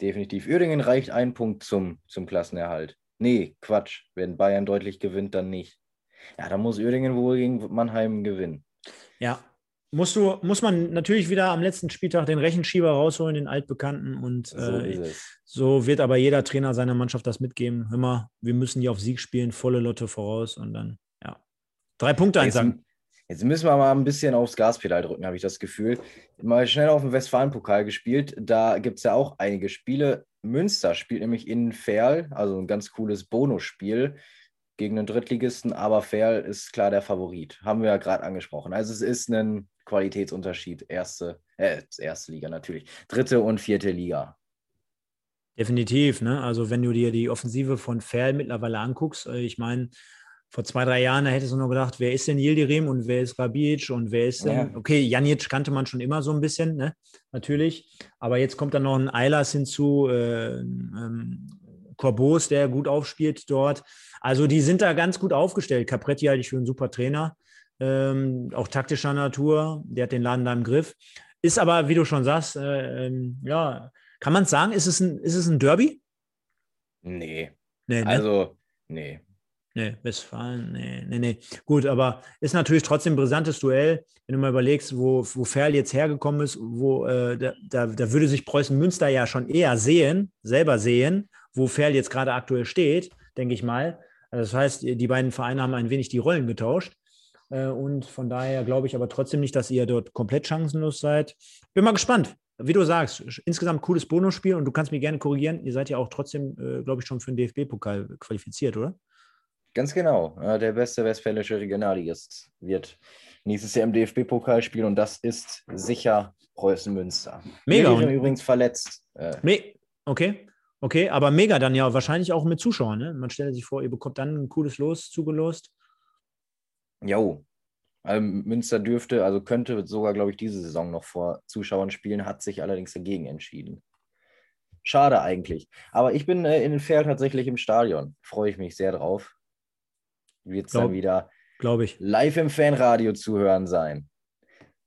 Definitiv. Uerdingen reicht ein Punkt zum, zum Klassenerhalt. Nee, Quatsch. Wenn Bayern deutlich gewinnt, dann nicht. Ja, dann muss Uerdingen wohl gegen Mannheim gewinnen. Ja, musst du, muss man natürlich wieder am letzten Spieltag den Rechenschieber rausholen, den altbekannten. Und so, äh, so wird aber jeder Trainer seiner Mannschaft das mitgeben. Hör mal, wir müssen hier auf Sieg spielen, volle Lotte voraus und dann, ja. Drei Punkte einsagen. Jetzt müssen wir mal ein bisschen aufs Gaspedal drücken, habe ich das Gefühl. Mal schnell auf dem Westfalen-Pokal gespielt. Da gibt es ja auch einige Spiele. Münster spielt nämlich in Ferl, also ein ganz cooles Bonusspiel gegen einen Drittligisten, aber Ferl ist klar der Favorit. Haben wir ja gerade angesprochen. Also es ist ein Qualitätsunterschied. Erste, äh, erste Liga natürlich. Dritte und vierte Liga. Definitiv, ne? Also wenn du dir die Offensive von Ferl mittlerweile anguckst, äh, ich meine, vor zwei, drei Jahren, da hättest du nur gedacht, wer ist denn Yildirim und wer ist Rabic und wer ist denn, ja. okay, Janic kannte man schon immer so ein bisschen, ne? natürlich, aber jetzt kommt dann noch ein Eilers hinzu, äh, ähm, Corbos, der gut aufspielt dort. Also die sind da ganz gut aufgestellt. Capretti halte ich für einen super Trainer, ähm, auch taktischer Natur, der hat den Laden da im Griff. Ist aber, wie du schon sagst, äh, ähm, ja, kann man es sagen, ist es, ein, ist es ein Derby? Nee. nee ne? Also, nee. Nee, Westfalen, nee, nee, nee. Gut, aber ist natürlich trotzdem ein brisantes Duell, wenn du mal überlegst, wo, wo Ferl jetzt hergekommen ist, wo äh, da, da, da, würde sich Preußen Münster ja schon eher sehen, selber sehen, wo Ferl jetzt gerade aktuell steht, denke ich mal. Also das heißt, die beiden Vereine haben ein wenig die Rollen getauscht. Äh, und von daher glaube ich aber trotzdem nicht, dass ihr dort komplett chancenlos seid. Bin mal gespannt. Wie du sagst, insgesamt cooles Bonusspiel und du kannst mich gerne korrigieren. Ihr seid ja auch trotzdem, äh, glaube ich, schon für den DFB-Pokal qualifiziert, oder? Ganz genau. Der beste westfälische Regionalligist wird nächstes Jahr im DFB-Pokal spielen und das ist sicher Preußen Münster. Mega. Wir übrigens verletzt. Äh. Me okay. Okay, aber mega dann ja wahrscheinlich auch mit Zuschauern. Ne? Man stellt sich vor, ihr bekommt dann ein cooles Los zugelost. Jo. Also Münster dürfte, also könnte sogar, glaube ich, diese Saison noch vor Zuschauern spielen, hat sich allerdings dagegen entschieden. Schade eigentlich. Aber ich bin äh, in Fair tatsächlich im Stadion. Freue ich mich sehr drauf wird es dann wieder ich. live im Fanradio zu hören sein.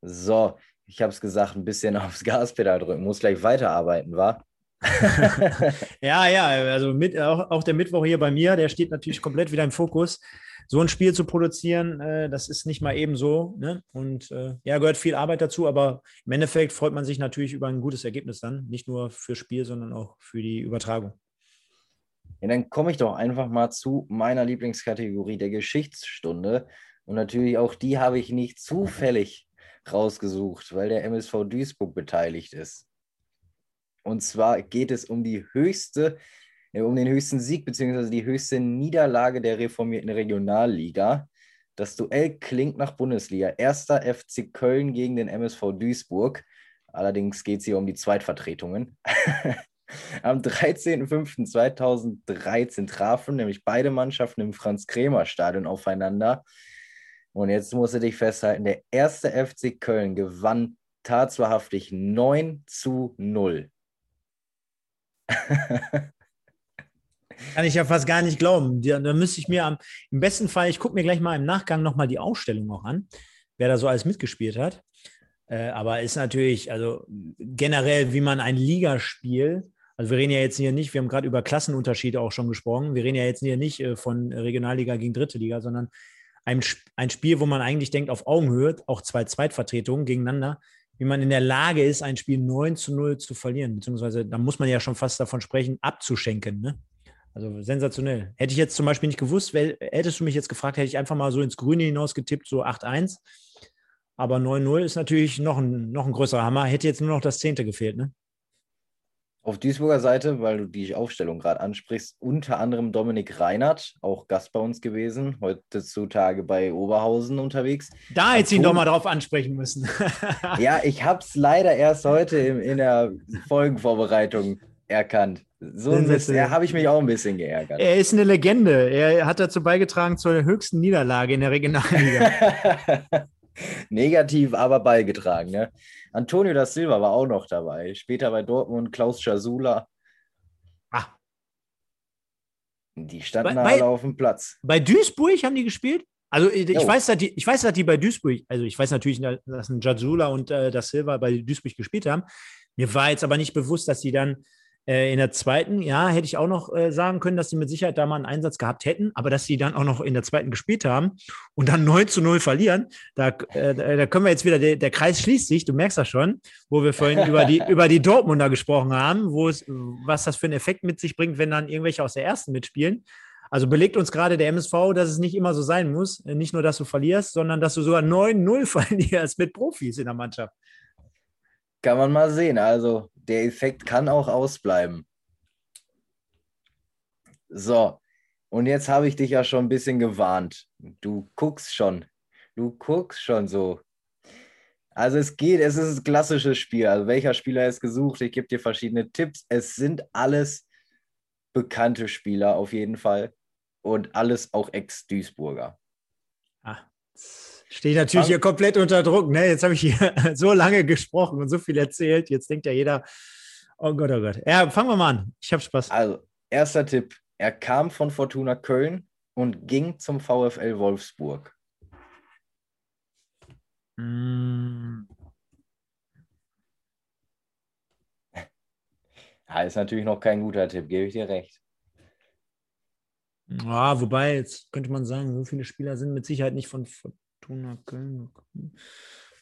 So, ich habe es gesagt, ein bisschen aufs Gaspedal drücken, muss gleich weiterarbeiten, wa? ja, ja, also mit, auch, auch, der Mittwoch hier bei mir, der steht natürlich komplett wieder im Fokus. So ein Spiel zu produzieren, äh, das ist nicht mal eben so. Ne? Und äh, ja, gehört viel Arbeit dazu, aber im Endeffekt freut man sich natürlich über ein gutes Ergebnis dann. Nicht nur fürs Spiel, sondern auch für die Übertragung. Ja, dann komme ich doch einfach mal zu meiner Lieblingskategorie der Geschichtsstunde. Und natürlich auch die habe ich nicht zufällig rausgesucht, weil der MSV Duisburg beteiligt ist. Und zwar geht es um die höchste, um den höchsten Sieg bzw. die höchste Niederlage der reformierten Regionalliga. Das Duell klingt nach Bundesliga. Erster FC Köln gegen den MSV Duisburg. Allerdings geht es hier um die Zweitvertretungen. Am 13.05.2013 trafen nämlich beide Mannschaften im Franz-Kremer-Stadion aufeinander. Und jetzt musst du dich festhalten, der erste FC Köln gewann tatsächlich 9 zu 0. Kann ich ja fast gar nicht glauben. Da, da müsste ich mir am, im besten Fall, ich gucke mir gleich mal im Nachgang nochmal die Ausstellung auch an, wer da so alles mitgespielt hat. Äh, aber ist natürlich, also generell, wie man ein Ligaspiel also wir reden ja jetzt hier nicht, wir haben gerade über Klassenunterschiede auch schon gesprochen. Wir reden ja jetzt hier nicht äh, von Regionalliga gegen Dritte Liga, sondern ein, ein Spiel, wo man eigentlich denkt, auf Augenhöhe, auch zwei Zweitvertretungen gegeneinander, wie man in der Lage ist, ein Spiel 9 zu 0 zu verlieren. Beziehungsweise da muss man ja schon fast davon sprechen, abzuschenken. Ne? Also sensationell. Hätte ich jetzt zum Beispiel nicht gewusst, hättest du mich jetzt gefragt, hätte ich einfach mal so ins Grüne hinaus getippt, so 8-1. Aber 9-0 ist natürlich noch ein, noch ein größerer Hammer. Hätte jetzt nur noch das Zehnte gefehlt, ne? Auf Duisburger Seite, weil du die Aufstellung gerade ansprichst, unter anderem Dominik Reinhardt, auch Gast bei uns gewesen, heutzutage bei Oberhausen unterwegs. Da hätte sie ihn doch mal drauf ansprechen müssen. ja, ich habe es leider erst heute in, in der Folgenvorbereitung erkannt. So habe ich mich auch ein bisschen geärgert. Er ist eine Legende. Er hat dazu beigetragen zur höchsten Niederlage in der Regionalliga. Negativ, aber beigetragen. Ne? Antonio da Silva war auch noch dabei. Später bei Dortmund Klaus Schasula. Ah. Die standen bei, alle auf dem Platz. Bei Duisburg haben die gespielt? Also ich, weiß, dass die, ich weiß, dass die bei Duisburg, also ich weiß natürlich, dass ein Jazula und äh, da Silva bei Duisburg gespielt haben. Mir war jetzt aber nicht bewusst, dass die dann in der zweiten, ja, hätte ich auch noch äh, sagen können, dass sie mit Sicherheit da mal einen Einsatz gehabt hätten, aber dass sie dann auch noch in der zweiten gespielt haben und dann 9 zu 0 verlieren, da, äh, da können wir jetzt wieder, der, der, Kreis schließt sich, du merkst das schon, wo wir vorhin über die, über die Dortmunder gesprochen haben, wo es, was das für einen Effekt mit sich bringt, wenn dann irgendwelche aus der ersten mitspielen. Also belegt uns gerade der MSV, dass es nicht immer so sein muss. Nicht nur, dass du verlierst, sondern dass du sogar 9-0 verlierst mit Profis in der Mannschaft. Kann man mal sehen. Also der Effekt kann auch ausbleiben. So, und jetzt habe ich dich ja schon ein bisschen gewarnt. Du guckst schon. Du guckst schon so. Also es geht, es ist ein klassisches Spiel. Also welcher Spieler ist gesucht? Ich gebe dir verschiedene Tipps. Es sind alles bekannte Spieler auf jeden Fall. Und alles auch Ex-Duisburger. Ah, stehe natürlich hier komplett unter Druck. Ne? Jetzt habe ich hier so lange gesprochen und so viel erzählt. Jetzt denkt ja jeder, oh Gott, oh Gott. Ja, fangen wir mal an. Ich habe Spaß. Also, erster Tipp. Er kam von Fortuna Köln und ging zum VfL Wolfsburg. Mm. Ja, ist natürlich noch kein guter Tipp, gebe ich dir recht. Ja, wobei, jetzt könnte man sagen, so viele Spieler sind mit Sicherheit nicht von Fortuna Köln.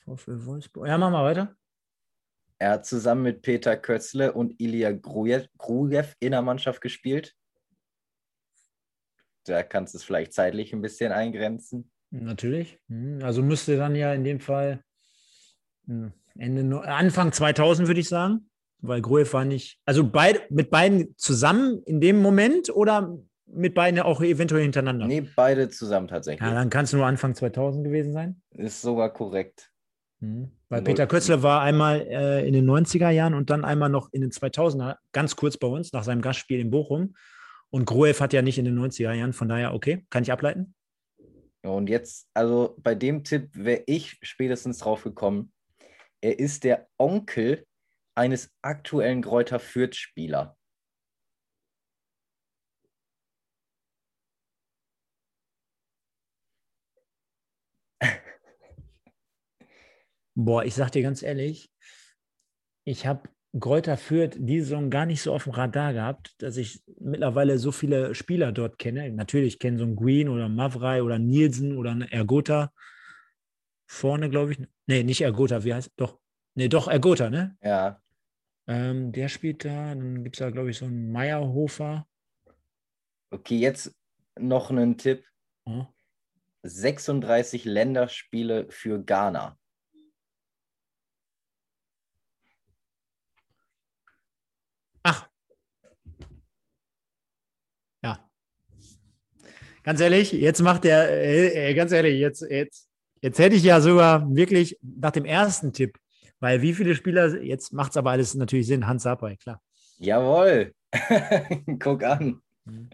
VfL Wolfsburg. Ja, machen wir weiter. Er hat zusammen mit Peter Kötzle und Ilya Grujew in der Mannschaft gespielt. Da kannst du es vielleicht zeitlich ein bisschen eingrenzen. Natürlich. Hm, also müsste dann ja in dem Fall hm, Ende, Anfang 2000, würde ich sagen. Weil Gruev war nicht, also beid, mit beiden zusammen in dem Moment oder mit beiden auch eventuell hintereinander? Nee, beide zusammen tatsächlich. Ja, dann kann es nur Anfang 2000 gewesen sein. Ist sogar korrekt. Mhm. Weil Peter Kötzler war einmal äh, in den 90er Jahren und dann einmal noch in den 2000er, ganz kurz bei uns, nach seinem Gastspiel in Bochum. Und Groev hat ja nicht in den 90er Jahren, von daher, okay, kann ich ableiten. Und jetzt, also bei dem Tipp wäre ich spätestens drauf gekommen. Er ist der Onkel eines aktuellen Kräuter Fürth-Spieler. Boah, ich sag dir ganz ehrlich, ich habe Gräuter Fürth die Saison gar nicht so auf dem Radar gehabt, dass ich mittlerweile so viele Spieler dort kenne. Natürlich kenne so einen Green oder Mavrei oder Nielsen oder einen Ergota. Vorne, glaube ich. Nee, nicht Ergota, wie heißt Doch. Nee, doch, Ergota, ne? Ja. Ähm, der spielt da. Dann gibt es da, glaube ich, so einen Meierhofer. Okay, jetzt noch einen Tipp. Hm? 36 Länderspiele für Ghana. Ach. Ja. Ganz ehrlich, jetzt macht der, äh, äh, ganz ehrlich, jetzt, jetzt, jetzt hätte ich ja sogar wirklich nach dem ersten Tipp, weil wie viele Spieler, jetzt macht es aber alles natürlich Sinn, Hans Sapai, klar. Jawohl. Guck an. Mhm.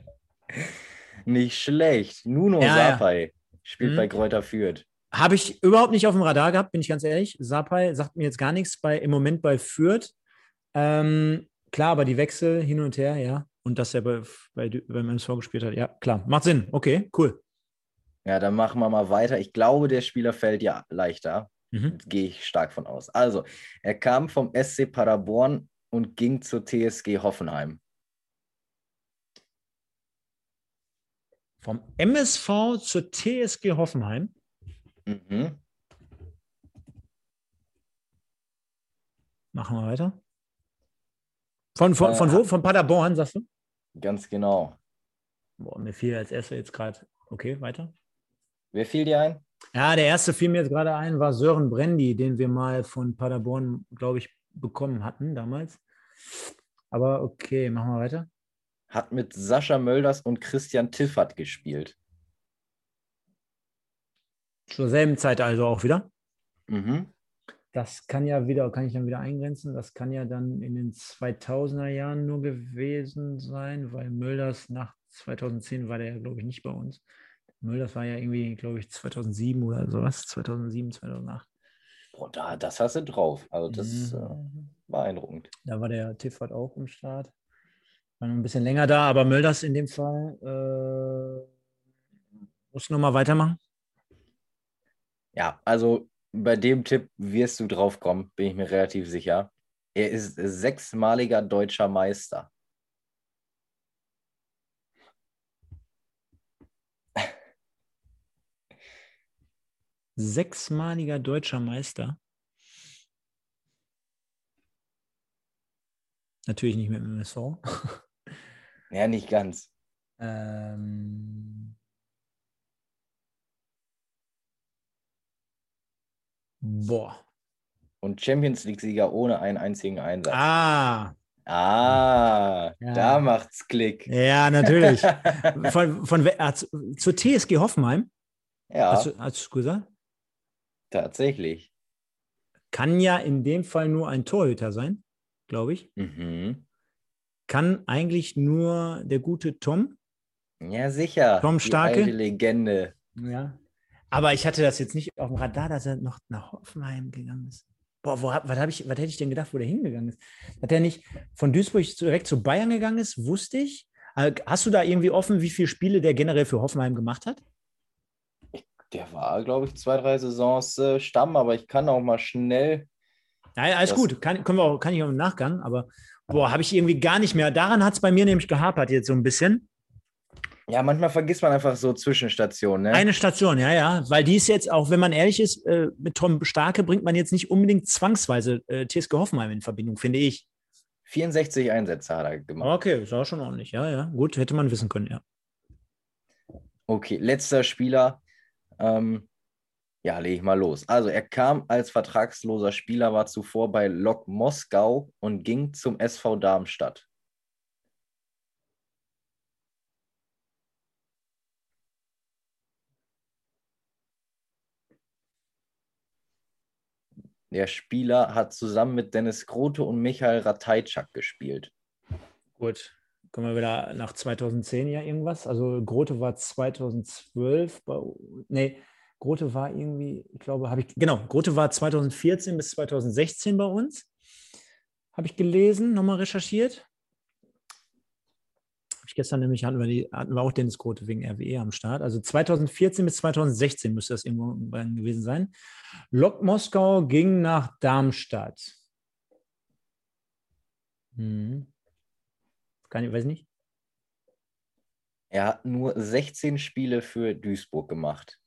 Nicht schlecht. Nuno ja, Sapai ja. spielt mhm. bei Kräuter Fürth. Habe ich überhaupt nicht auf dem Radar gehabt, bin ich ganz ehrlich. Sapai sagt mir jetzt gar nichts bei, im Moment bei Fürth. Ähm, Klar, aber die Wechsel hin und her, ja. Und dass er bei, bei, beim MSV gespielt hat, ja, klar. Macht Sinn. Okay, cool. Ja, dann machen wir mal weiter. Ich glaube, der Spieler fällt ja leichter. Mhm. Gehe ich stark von aus. Also, er kam vom SC Paderborn und ging zur TSG Hoffenheim. Vom MSV zur TSG Hoffenheim? Mhm. Machen wir weiter. Von, von, von wo? Von Paderborn, sagst du? Ganz genau. Boah, mir fiel als erster jetzt gerade. Okay, weiter. Wer fiel dir ein? Ja, der erste fiel mir jetzt gerade ein, war Sören Brendi, den wir mal von Paderborn, glaube ich, bekommen hatten damals. Aber okay, machen wir weiter. Hat mit Sascha Mölders und Christian Tiffert gespielt. Zur selben Zeit also auch wieder? Mhm. Das kann ja wieder, kann ich dann wieder eingrenzen, das kann ja dann in den 2000er Jahren nur gewesen sein, weil Mölders nach 2010 war der ja, glaube ich, nicht bei uns. Mölders war ja irgendwie, glaube ich, 2007 oder sowas, 2007, 2008. Boah, da, das hast du drauf. Also das mhm. äh, beeindruckend. Da war der Tiffert auch im Start. War noch ein bisschen länger da, aber Mölders in dem Fall äh, muss nochmal weitermachen. Ja, also bei dem Tipp wirst du drauf kommen, bin ich mir relativ sicher. Er ist sechsmaliger deutscher Meister. Sechsmaliger deutscher Meister. Natürlich nicht mit dem MSV. Ja, nicht ganz. Ähm. Boah. Und Champions League-Sieger ohne einen einzigen Einsatz. Ah. Ah, ja. da macht's Klick. Ja, natürlich. von, von, äh, zur TSG Hoffenheim? Ja. Hast du, hast du gesagt? Tatsächlich. Kann ja in dem Fall nur ein Torhüter sein, glaube ich. Mhm. Kann eigentlich nur der gute Tom. Ja, sicher. Tom Starke. Die Legende. Ja. Aber ich hatte das jetzt nicht auf dem Radar, dass er noch nach Hoffenheim gegangen ist. Boah, wo, was, hab ich, was hätte ich denn gedacht, wo der hingegangen ist? Dass er nicht von Duisburg direkt zu Bayern gegangen ist, wusste ich. Äh, hast du da irgendwie offen, wie viele Spiele der generell für Hoffenheim gemacht hat? Der war, glaube ich, zwei, drei Saisons äh, Stamm, aber ich kann auch mal schnell. Ja, alles gut, kann, können wir auch, kann ich auch im Nachgang, aber boah, habe ich irgendwie gar nicht mehr. Daran hat es bei mir nämlich gehapert jetzt so ein bisschen. Ja, manchmal vergisst man einfach so Zwischenstationen. Ne? Eine Station, ja, ja. Weil die ist jetzt, auch wenn man ehrlich ist, äh, mit Tom Starke bringt man jetzt nicht unbedingt zwangsweise äh, TSG Hoffenheim in Verbindung, finde ich. 64 Einsätze hat er gemacht. Okay, ist auch schon ordentlich. Ja, ja. Gut, hätte man wissen können, ja. Okay, letzter Spieler. Ähm, ja, lege ich mal los. Also, er kam als vertragsloser Spieler, war zuvor bei Lok Moskau und ging zum SV Darmstadt. Der Spieler hat zusammen mit Dennis Grote und Michael Ratajczak gespielt. Gut, kommen wir wieder nach 2010 ja irgendwas. Also Grote war 2012, bei, nee, Grote war irgendwie, ich glaube, habe ich, genau, Grote war 2014 bis 2016 bei uns. Habe ich gelesen, nochmal recherchiert gestern nämlich hatten wir, die, hatten wir auch Dennis Grote wegen RWE am Start. Also 2014 bis 2016 müsste das irgendwo gewesen sein. Lok Moskau ging nach Darmstadt. Hm. Kann ich, weiß nicht. Er hat nur 16 Spiele für Duisburg gemacht.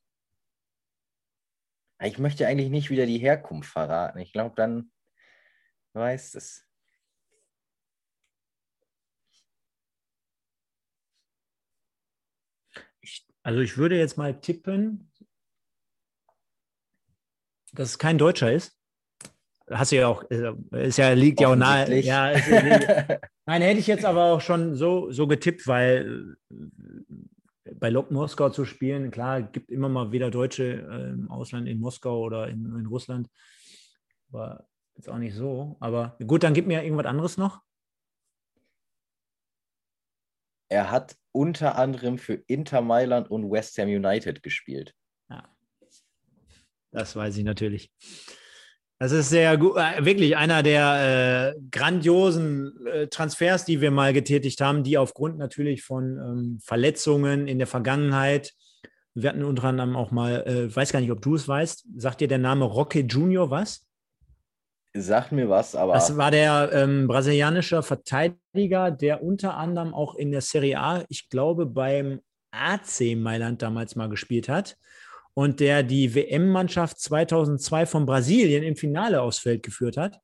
Ich möchte eigentlich nicht wieder die Herkunft verraten. Ich glaube, dann weiß es. Also ich würde jetzt mal tippen, dass es kein Deutscher ist. Hast du ja auch, ist ja, liegt ja auch nahe. Ja, ist, nein, hätte ich jetzt aber auch schon so, so getippt, weil äh, bei Lok Moskau zu spielen, klar, gibt immer mal wieder Deutsche äh, im Ausland, in Moskau oder in, in Russland. Aber jetzt auch nicht so. Aber gut, dann gib mir irgendwas anderes noch. Er hat unter anderem für Inter Mailand und West Ham United gespielt. Ja, das weiß ich natürlich. Das ist sehr gut, äh, wirklich einer der äh, grandiosen äh, Transfers, die wir mal getätigt haben, die aufgrund natürlich von ähm, Verletzungen in der Vergangenheit, wir hatten unter anderem auch mal, äh, weiß gar nicht, ob du es weißt, sagt dir der Name Roque Junior was? Sagt mir was, aber. Das war der ähm, brasilianische Verteidiger, der unter anderem auch in der Serie A, ich glaube, beim AC Mailand damals mal gespielt hat und der die WM-Mannschaft 2002 von Brasilien im Finale aufs Feld geführt hat.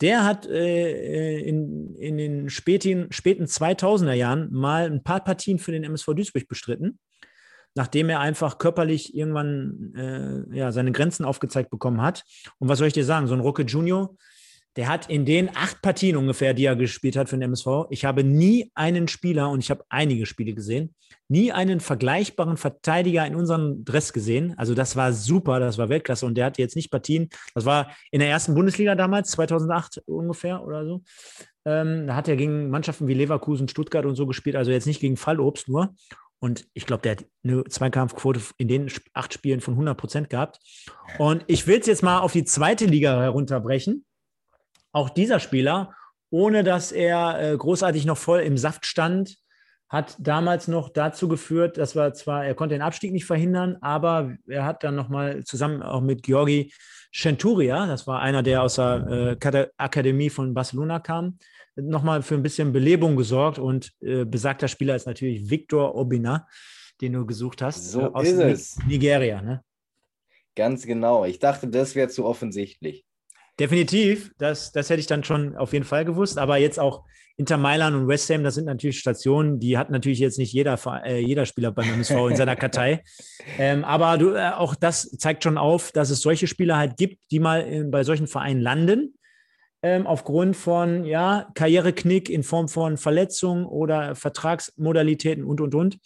Der hat äh, in, in den späten, späten 2000er Jahren mal ein paar Partien für den MSV Duisburg bestritten nachdem er einfach körperlich irgendwann äh, ja, seine Grenzen aufgezeigt bekommen hat. Und was soll ich dir sagen? So ein Rocket Junior, der hat in den acht Partien ungefähr, die er gespielt hat für den MSV, ich habe nie einen Spieler, und ich habe einige Spiele gesehen, nie einen vergleichbaren Verteidiger in unserem Dress gesehen. Also das war super, das war Weltklasse. Und der hatte jetzt nicht Partien, das war in der ersten Bundesliga damals, 2008 ungefähr oder so. Ähm, da hat er gegen Mannschaften wie Leverkusen, Stuttgart und so gespielt, also jetzt nicht gegen Fallobst nur. Und ich glaube, der hat eine Zweikampfquote in den acht Spielen von 100 Prozent gehabt. Und ich will es jetzt mal auf die zweite Liga herunterbrechen. Auch dieser Spieler, ohne dass er äh, großartig noch voll im Saft stand, hat damals noch dazu geführt, dass wir zwar, er konnte den Abstieg nicht verhindern, aber er hat dann nochmal zusammen auch mit Georgi Centuria, das war einer, der aus der äh, Akademie von Barcelona kam, nochmal für ein bisschen Belebung gesorgt und äh, besagter Spieler ist natürlich Victor Obina, den du gesucht hast. So äh, aus ist es. Nigeria, ne? Ganz genau. Ich dachte, das wäre zu offensichtlich. Definitiv, das, das hätte ich dann schon auf jeden Fall gewusst. Aber jetzt auch Inter Mailand und West Ham, das sind natürlich Stationen, die hat natürlich jetzt nicht jeder, äh, jeder Spieler beim MSV in seiner Kartei. Ähm, aber du, äh, auch das zeigt schon auf, dass es solche Spieler halt gibt, die mal in, bei solchen Vereinen landen, ähm, aufgrund von ja, Karriereknick in Form von Verletzungen oder Vertragsmodalitäten und, und, und.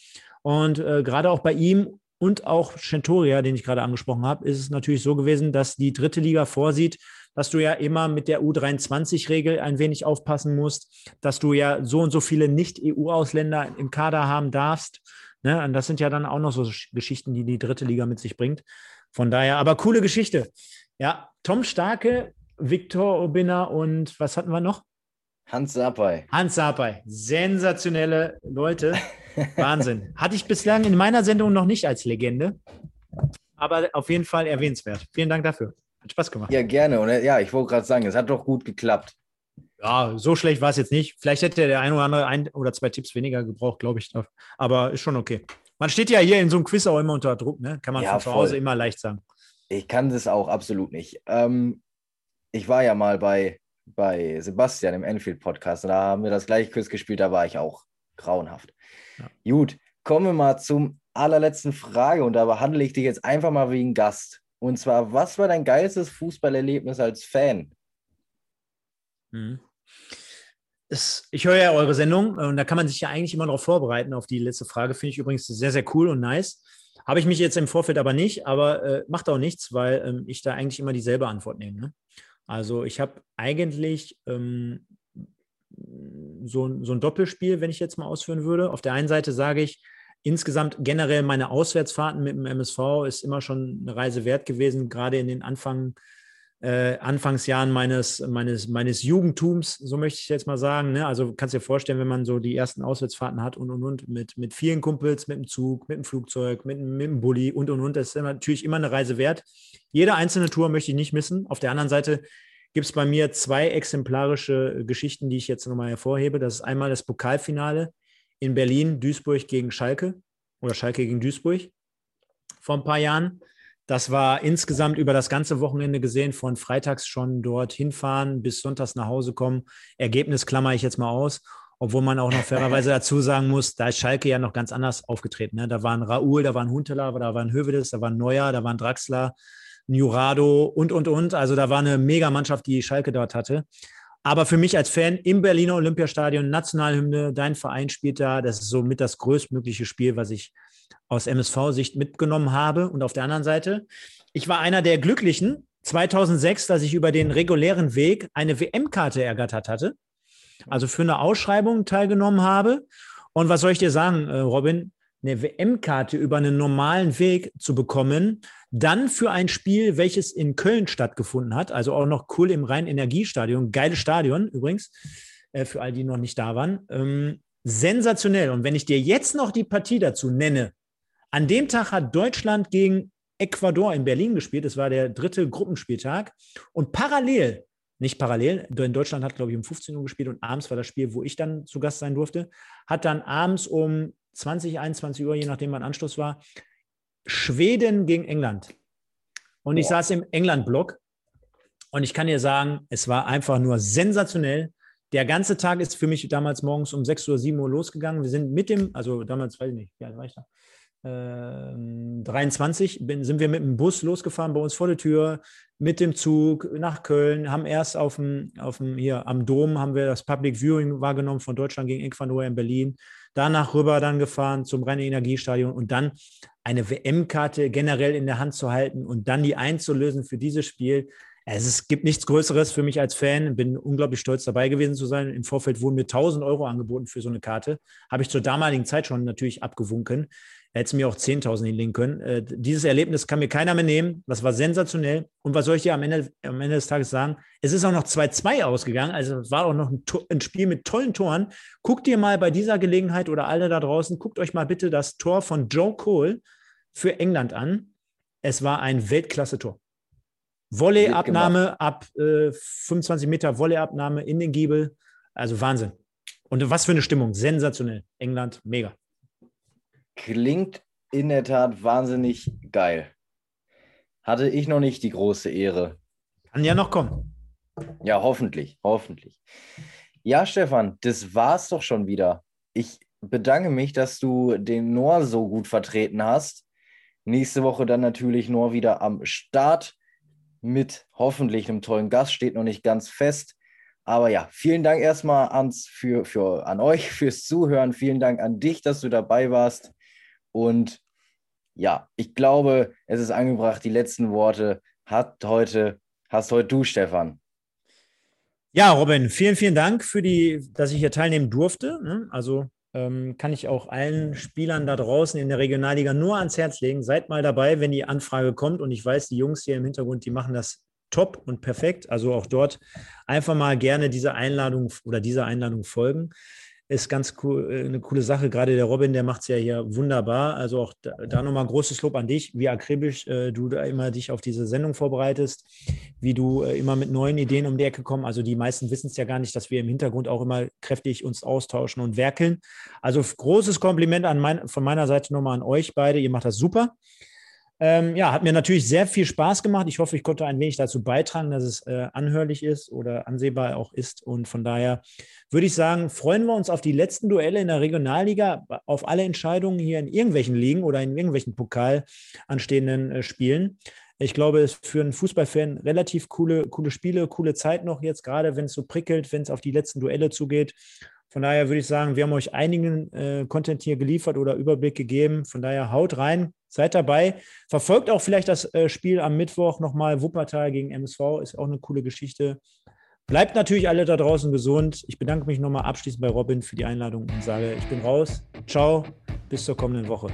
Und äh, gerade auch bei ihm und auch Centoria, den ich gerade angesprochen habe, ist es natürlich so gewesen, dass die dritte Liga vorsieht, dass du ja immer mit der U23-Regel ein wenig aufpassen musst, dass du ja so und so viele Nicht-EU-Ausländer im Kader haben darfst. Ne? Und das sind ja dann auch noch so Geschichten, die die dritte Liga mit sich bringt. Von daher, aber coole Geschichte. Ja, Tom Starke, Viktor Obinna und was hatten wir noch? Hans Sapai. Hans Sapai. Sensationelle Leute. Wahnsinn. Hatte ich bislang in meiner Sendung noch nicht als Legende. Aber auf jeden Fall erwähnenswert. Vielen Dank dafür. Hat Spaß gemacht. Ja, gerne. Und ja, ich wollte gerade sagen, es hat doch gut geklappt. Ja, so schlecht war es jetzt nicht. Vielleicht hätte der ein oder andere ein oder zwei Tipps weniger gebraucht, glaube ich. Aber ist schon okay. Man steht ja hier in so einem Quiz auch immer unter Druck, ne? Kann man ja, von zu Hause immer leicht sagen. Ich kann das auch absolut nicht. Ähm, ich war ja mal bei, bei Sebastian im Enfield-Podcast. Da haben wir das gleiche Quiz gespielt, da war ich auch grauenhaft. Ja. Gut, kommen wir mal zum allerletzten Frage und da behandle ich dich jetzt einfach mal wie ein Gast. Und zwar, was war dein geilstes Fußballerlebnis als Fan? Hm. Es, ich höre ja eure Sendung und da kann man sich ja eigentlich immer darauf vorbereiten, auf die letzte Frage. Finde ich übrigens sehr, sehr cool und nice. Habe ich mich jetzt im Vorfeld aber nicht, aber äh, macht auch nichts, weil ähm, ich da eigentlich immer dieselbe Antwort nehme. Ne? Also ich habe eigentlich ähm, so, so ein Doppelspiel, wenn ich jetzt mal ausführen würde. Auf der einen Seite sage ich, insgesamt generell meine Auswärtsfahrten mit dem MSV ist immer schon eine Reise wert gewesen, gerade in den Anfang, äh, Anfangsjahren meines, meines, meines Jugendtums, so möchte ich jetzt mal sagen. Ne? Also kannst dir vorstellen, wenn man so die ersten Auswärtsfahrten hat und und und mit, mit vielen Kumpels, mit dem Zug, mit dem Flugzeug, mit, mit dem Bulli und und und, das ist natürlich immer eine Reise wert. Jede einzelne Tour möchte ich nicht missen. Auf der anderen Seite gibt es bei mir zwei exemplarische Geschichten, die ich jetzt nochmal hervorhebe. Das ist einmal das Pokalfinale in Berlin, Duisburg gegen Schalke oder Schalke gegen Duisburg vor ein paar Jahren. Das war insgesamt über das ganze Wochenende gesehen, von freitags schon dort hinfahren bis sonntags nach Hause kommen. Ergebnis klammer ich jetzt mal aus, obwohl man auch noch fairerweise dazu sagen muss, da ist Schalke ja noch ganz anders aufgetreten. Ne? Da waren Raoul, da waren Huntela, da waren Hövedes, da waren Neuer, da waren Draxler, Jurado und, und, und. Also da war eine Mega-Mannschaft, die Schalke dort hatte. Aber für mich als Fan im Berliner Olympiastadion, Nationalhymne, dein Verein spielt da, das ist somit das größtmögliche Spiel, was ich aus MSV-Sicht mitgenommen habe. Und auf der anderen Seite, ich war einer der Glücklichen 2006, dass ich über den regulären Weg eine WM-Karte ergattert hatte, also für eine Ausschreibung teilgenommen habe. Und was soll ich dir sagen, äh, Robin? Eine WM-Karte über einen normalen Weg zu bekommen, dann für ein Spiel, welches in Köln stattgefunden hat, also auch noch cool im Rhein-Energiestadion, geiles Stadion übrigens, äh, für all die noch nicht da waren. Ähm, sensationell. Und wenn ich dir jetzt noch die Partie dazu nenne, an dem Tag hat Deutschland gegen Ecuador in Berlin gespielt. Das war der dritte Gruppenspieltag. Und parallel, nicht parallel, denn Deutschland hat, glaube ich, um 15 Uhr gespielt und abends war das Spiel, wo ich dann zu Gast sein durfte, hat dann abends um 20, 21 Uhr, je nachdem wann Anschluss war, Schweden gegen England. Und ich Boah. saß im England-Block und ich kann dir sagen, es war einfach nur sensationell. Der ganze Tag ist für mich damals morgens um 6 oder 7 Uhr losgegangen. Wir sind mit dem, also damals, weiß ich nicht, wie alt war ich da? Äh, 23 bin, sind wir mit dem Bus losgefahren bei uns vor der Tür, mit dem Zug nach Köln, haben erst auf dem, auf dem hier am Dom haben wir das Public Viewing wahrgenommen von Deutschland gegen Ecuador in Berlin danach rüber dann gefahren zum Rhein-Energiestadion und dann eine WM-Karte generell in der Hand zu halten und dann die einzulösen für dieses Spiel. Es gibt nichts Größeres für mich als Fan. Bin unglaublich stolz dabei gewesen zu sein. Im Vorfeld wurden mir 1000 Euro angeboten für so eine Karte. Habe ich zur damaligen Zeit schon natürlich abgewunken. Hätte es mir auch 10.000 hinlegen können. Äh, dieses Erlebnis kann mir keiner mehr nehmen. Das war sensationell. Und was soll ich dir am Ende, am Ende des Tages sagen? Es ist auch noch 2-2 ausgegangen. Also es war auch noch ein, ein, Spiel mit tollen Toren. Guckt ihr mal bei dieser Gelegenheit oder alle da draußen, guckt euch mal bitte das Tor von Joe Cole für England an. Es war ein Weltklasse-Tor. Volleyabnahme ab äh, 25 Meter Volleyabnahme in den Giebel. Also Wahnsinn. Und was für eine Stimmung. Sensationell. England, mega. Klingt in der Tat wahnsinnig geil. Hatte ich noch nicht die große Ehre. Kann ja noch kommen. Ja, hoffentlich, hoffentlich. Ja, Stefan, das war's doch schon wieder. Ich bedanke mich, dass du den Noah so gut vertreten hast. Nächste Woche dann natürlich Noah wieder am Start mit hoffentlich einem tollen Gast, steht noch nicht ganz fest. Aber ja, vielen Dank erstmal ans, für, für, an euch fürs Zuhören. Vielen Dank an dich, dass du dabei warst. Und ja, ich glaube, es ist angebracht. Die letzten Worte hat heute, hast heute du, Stefan. Ja, Robin, vielen, vielen Dank für die, dass ich hier teilnehmen durfte. Ne? Also ähm, kann ich auch allen Spielern da draußen in der Regionalliga nur ans Herz legen. Seid mal dabei, wenn die Anfrage kommt. Und ich weiß, die Jungs hier im Hintergrund, die machen das top und perfekt. Also auch dort einfach mal gerne diese Einladung oder dieser Einladung folgen ist ganz cool, äh, eine coole Sache. Gerade der Robin, der macht es ja hier wunderbar. Also auch da, da nochmal großes Lob an dich, wie akribisch äh, du da immer dich auf diese Sendung vorbereitest, wie du äh, immer mit neuen Ideen um die Ecke kommst. Also die meisten wissen es ja gar nicht, dass wir im Hintergrund auch immer kräftig uns austauschen und werkeln. Also großes Kompliment an mein, von meiner Seite nochmal an euch beide. Ihr macht das super. Ähm, ja, hat mir natürlich sehr viel Spaß gemacht. Ich hoffe, ich konnte ein wenig dazu beitragen, dass es äh, anhörlich ist oder ansehbar auch ist. Und von daher würde ich sagen, freuen wir uns auf die letzten Duelle in der Regionalliga, auf alle Entscheidungen hier in irgendwelchen Ligen oder in irgendwelchen Pokal anstehenden äh, Spielen. Ich glaube, es ist für einen Fußballfan relativ coole, coole Spiele, coole Zeit noch jetzt, gerade wenn es so prickelt, wenn es auf die letzten Duelle zugeht. Von daher würde ich sagen, wir haben euch einigen äh, Content hier geliefert oder Überblick gegeben. Von daher haut rein, seid dabei. Verfolgt auch vielleicht das äh, Spiel am Mittwoch nochmal. Wuppertal gegen MSV ist auch eine coole Geschichte. Bleibt natürlich alle da draußen gesund. Ich bedanke mich nochmal abschließend bei Robin für die Einladung und sage, ich bin raus. Ciao, bis zur kommenden Woche.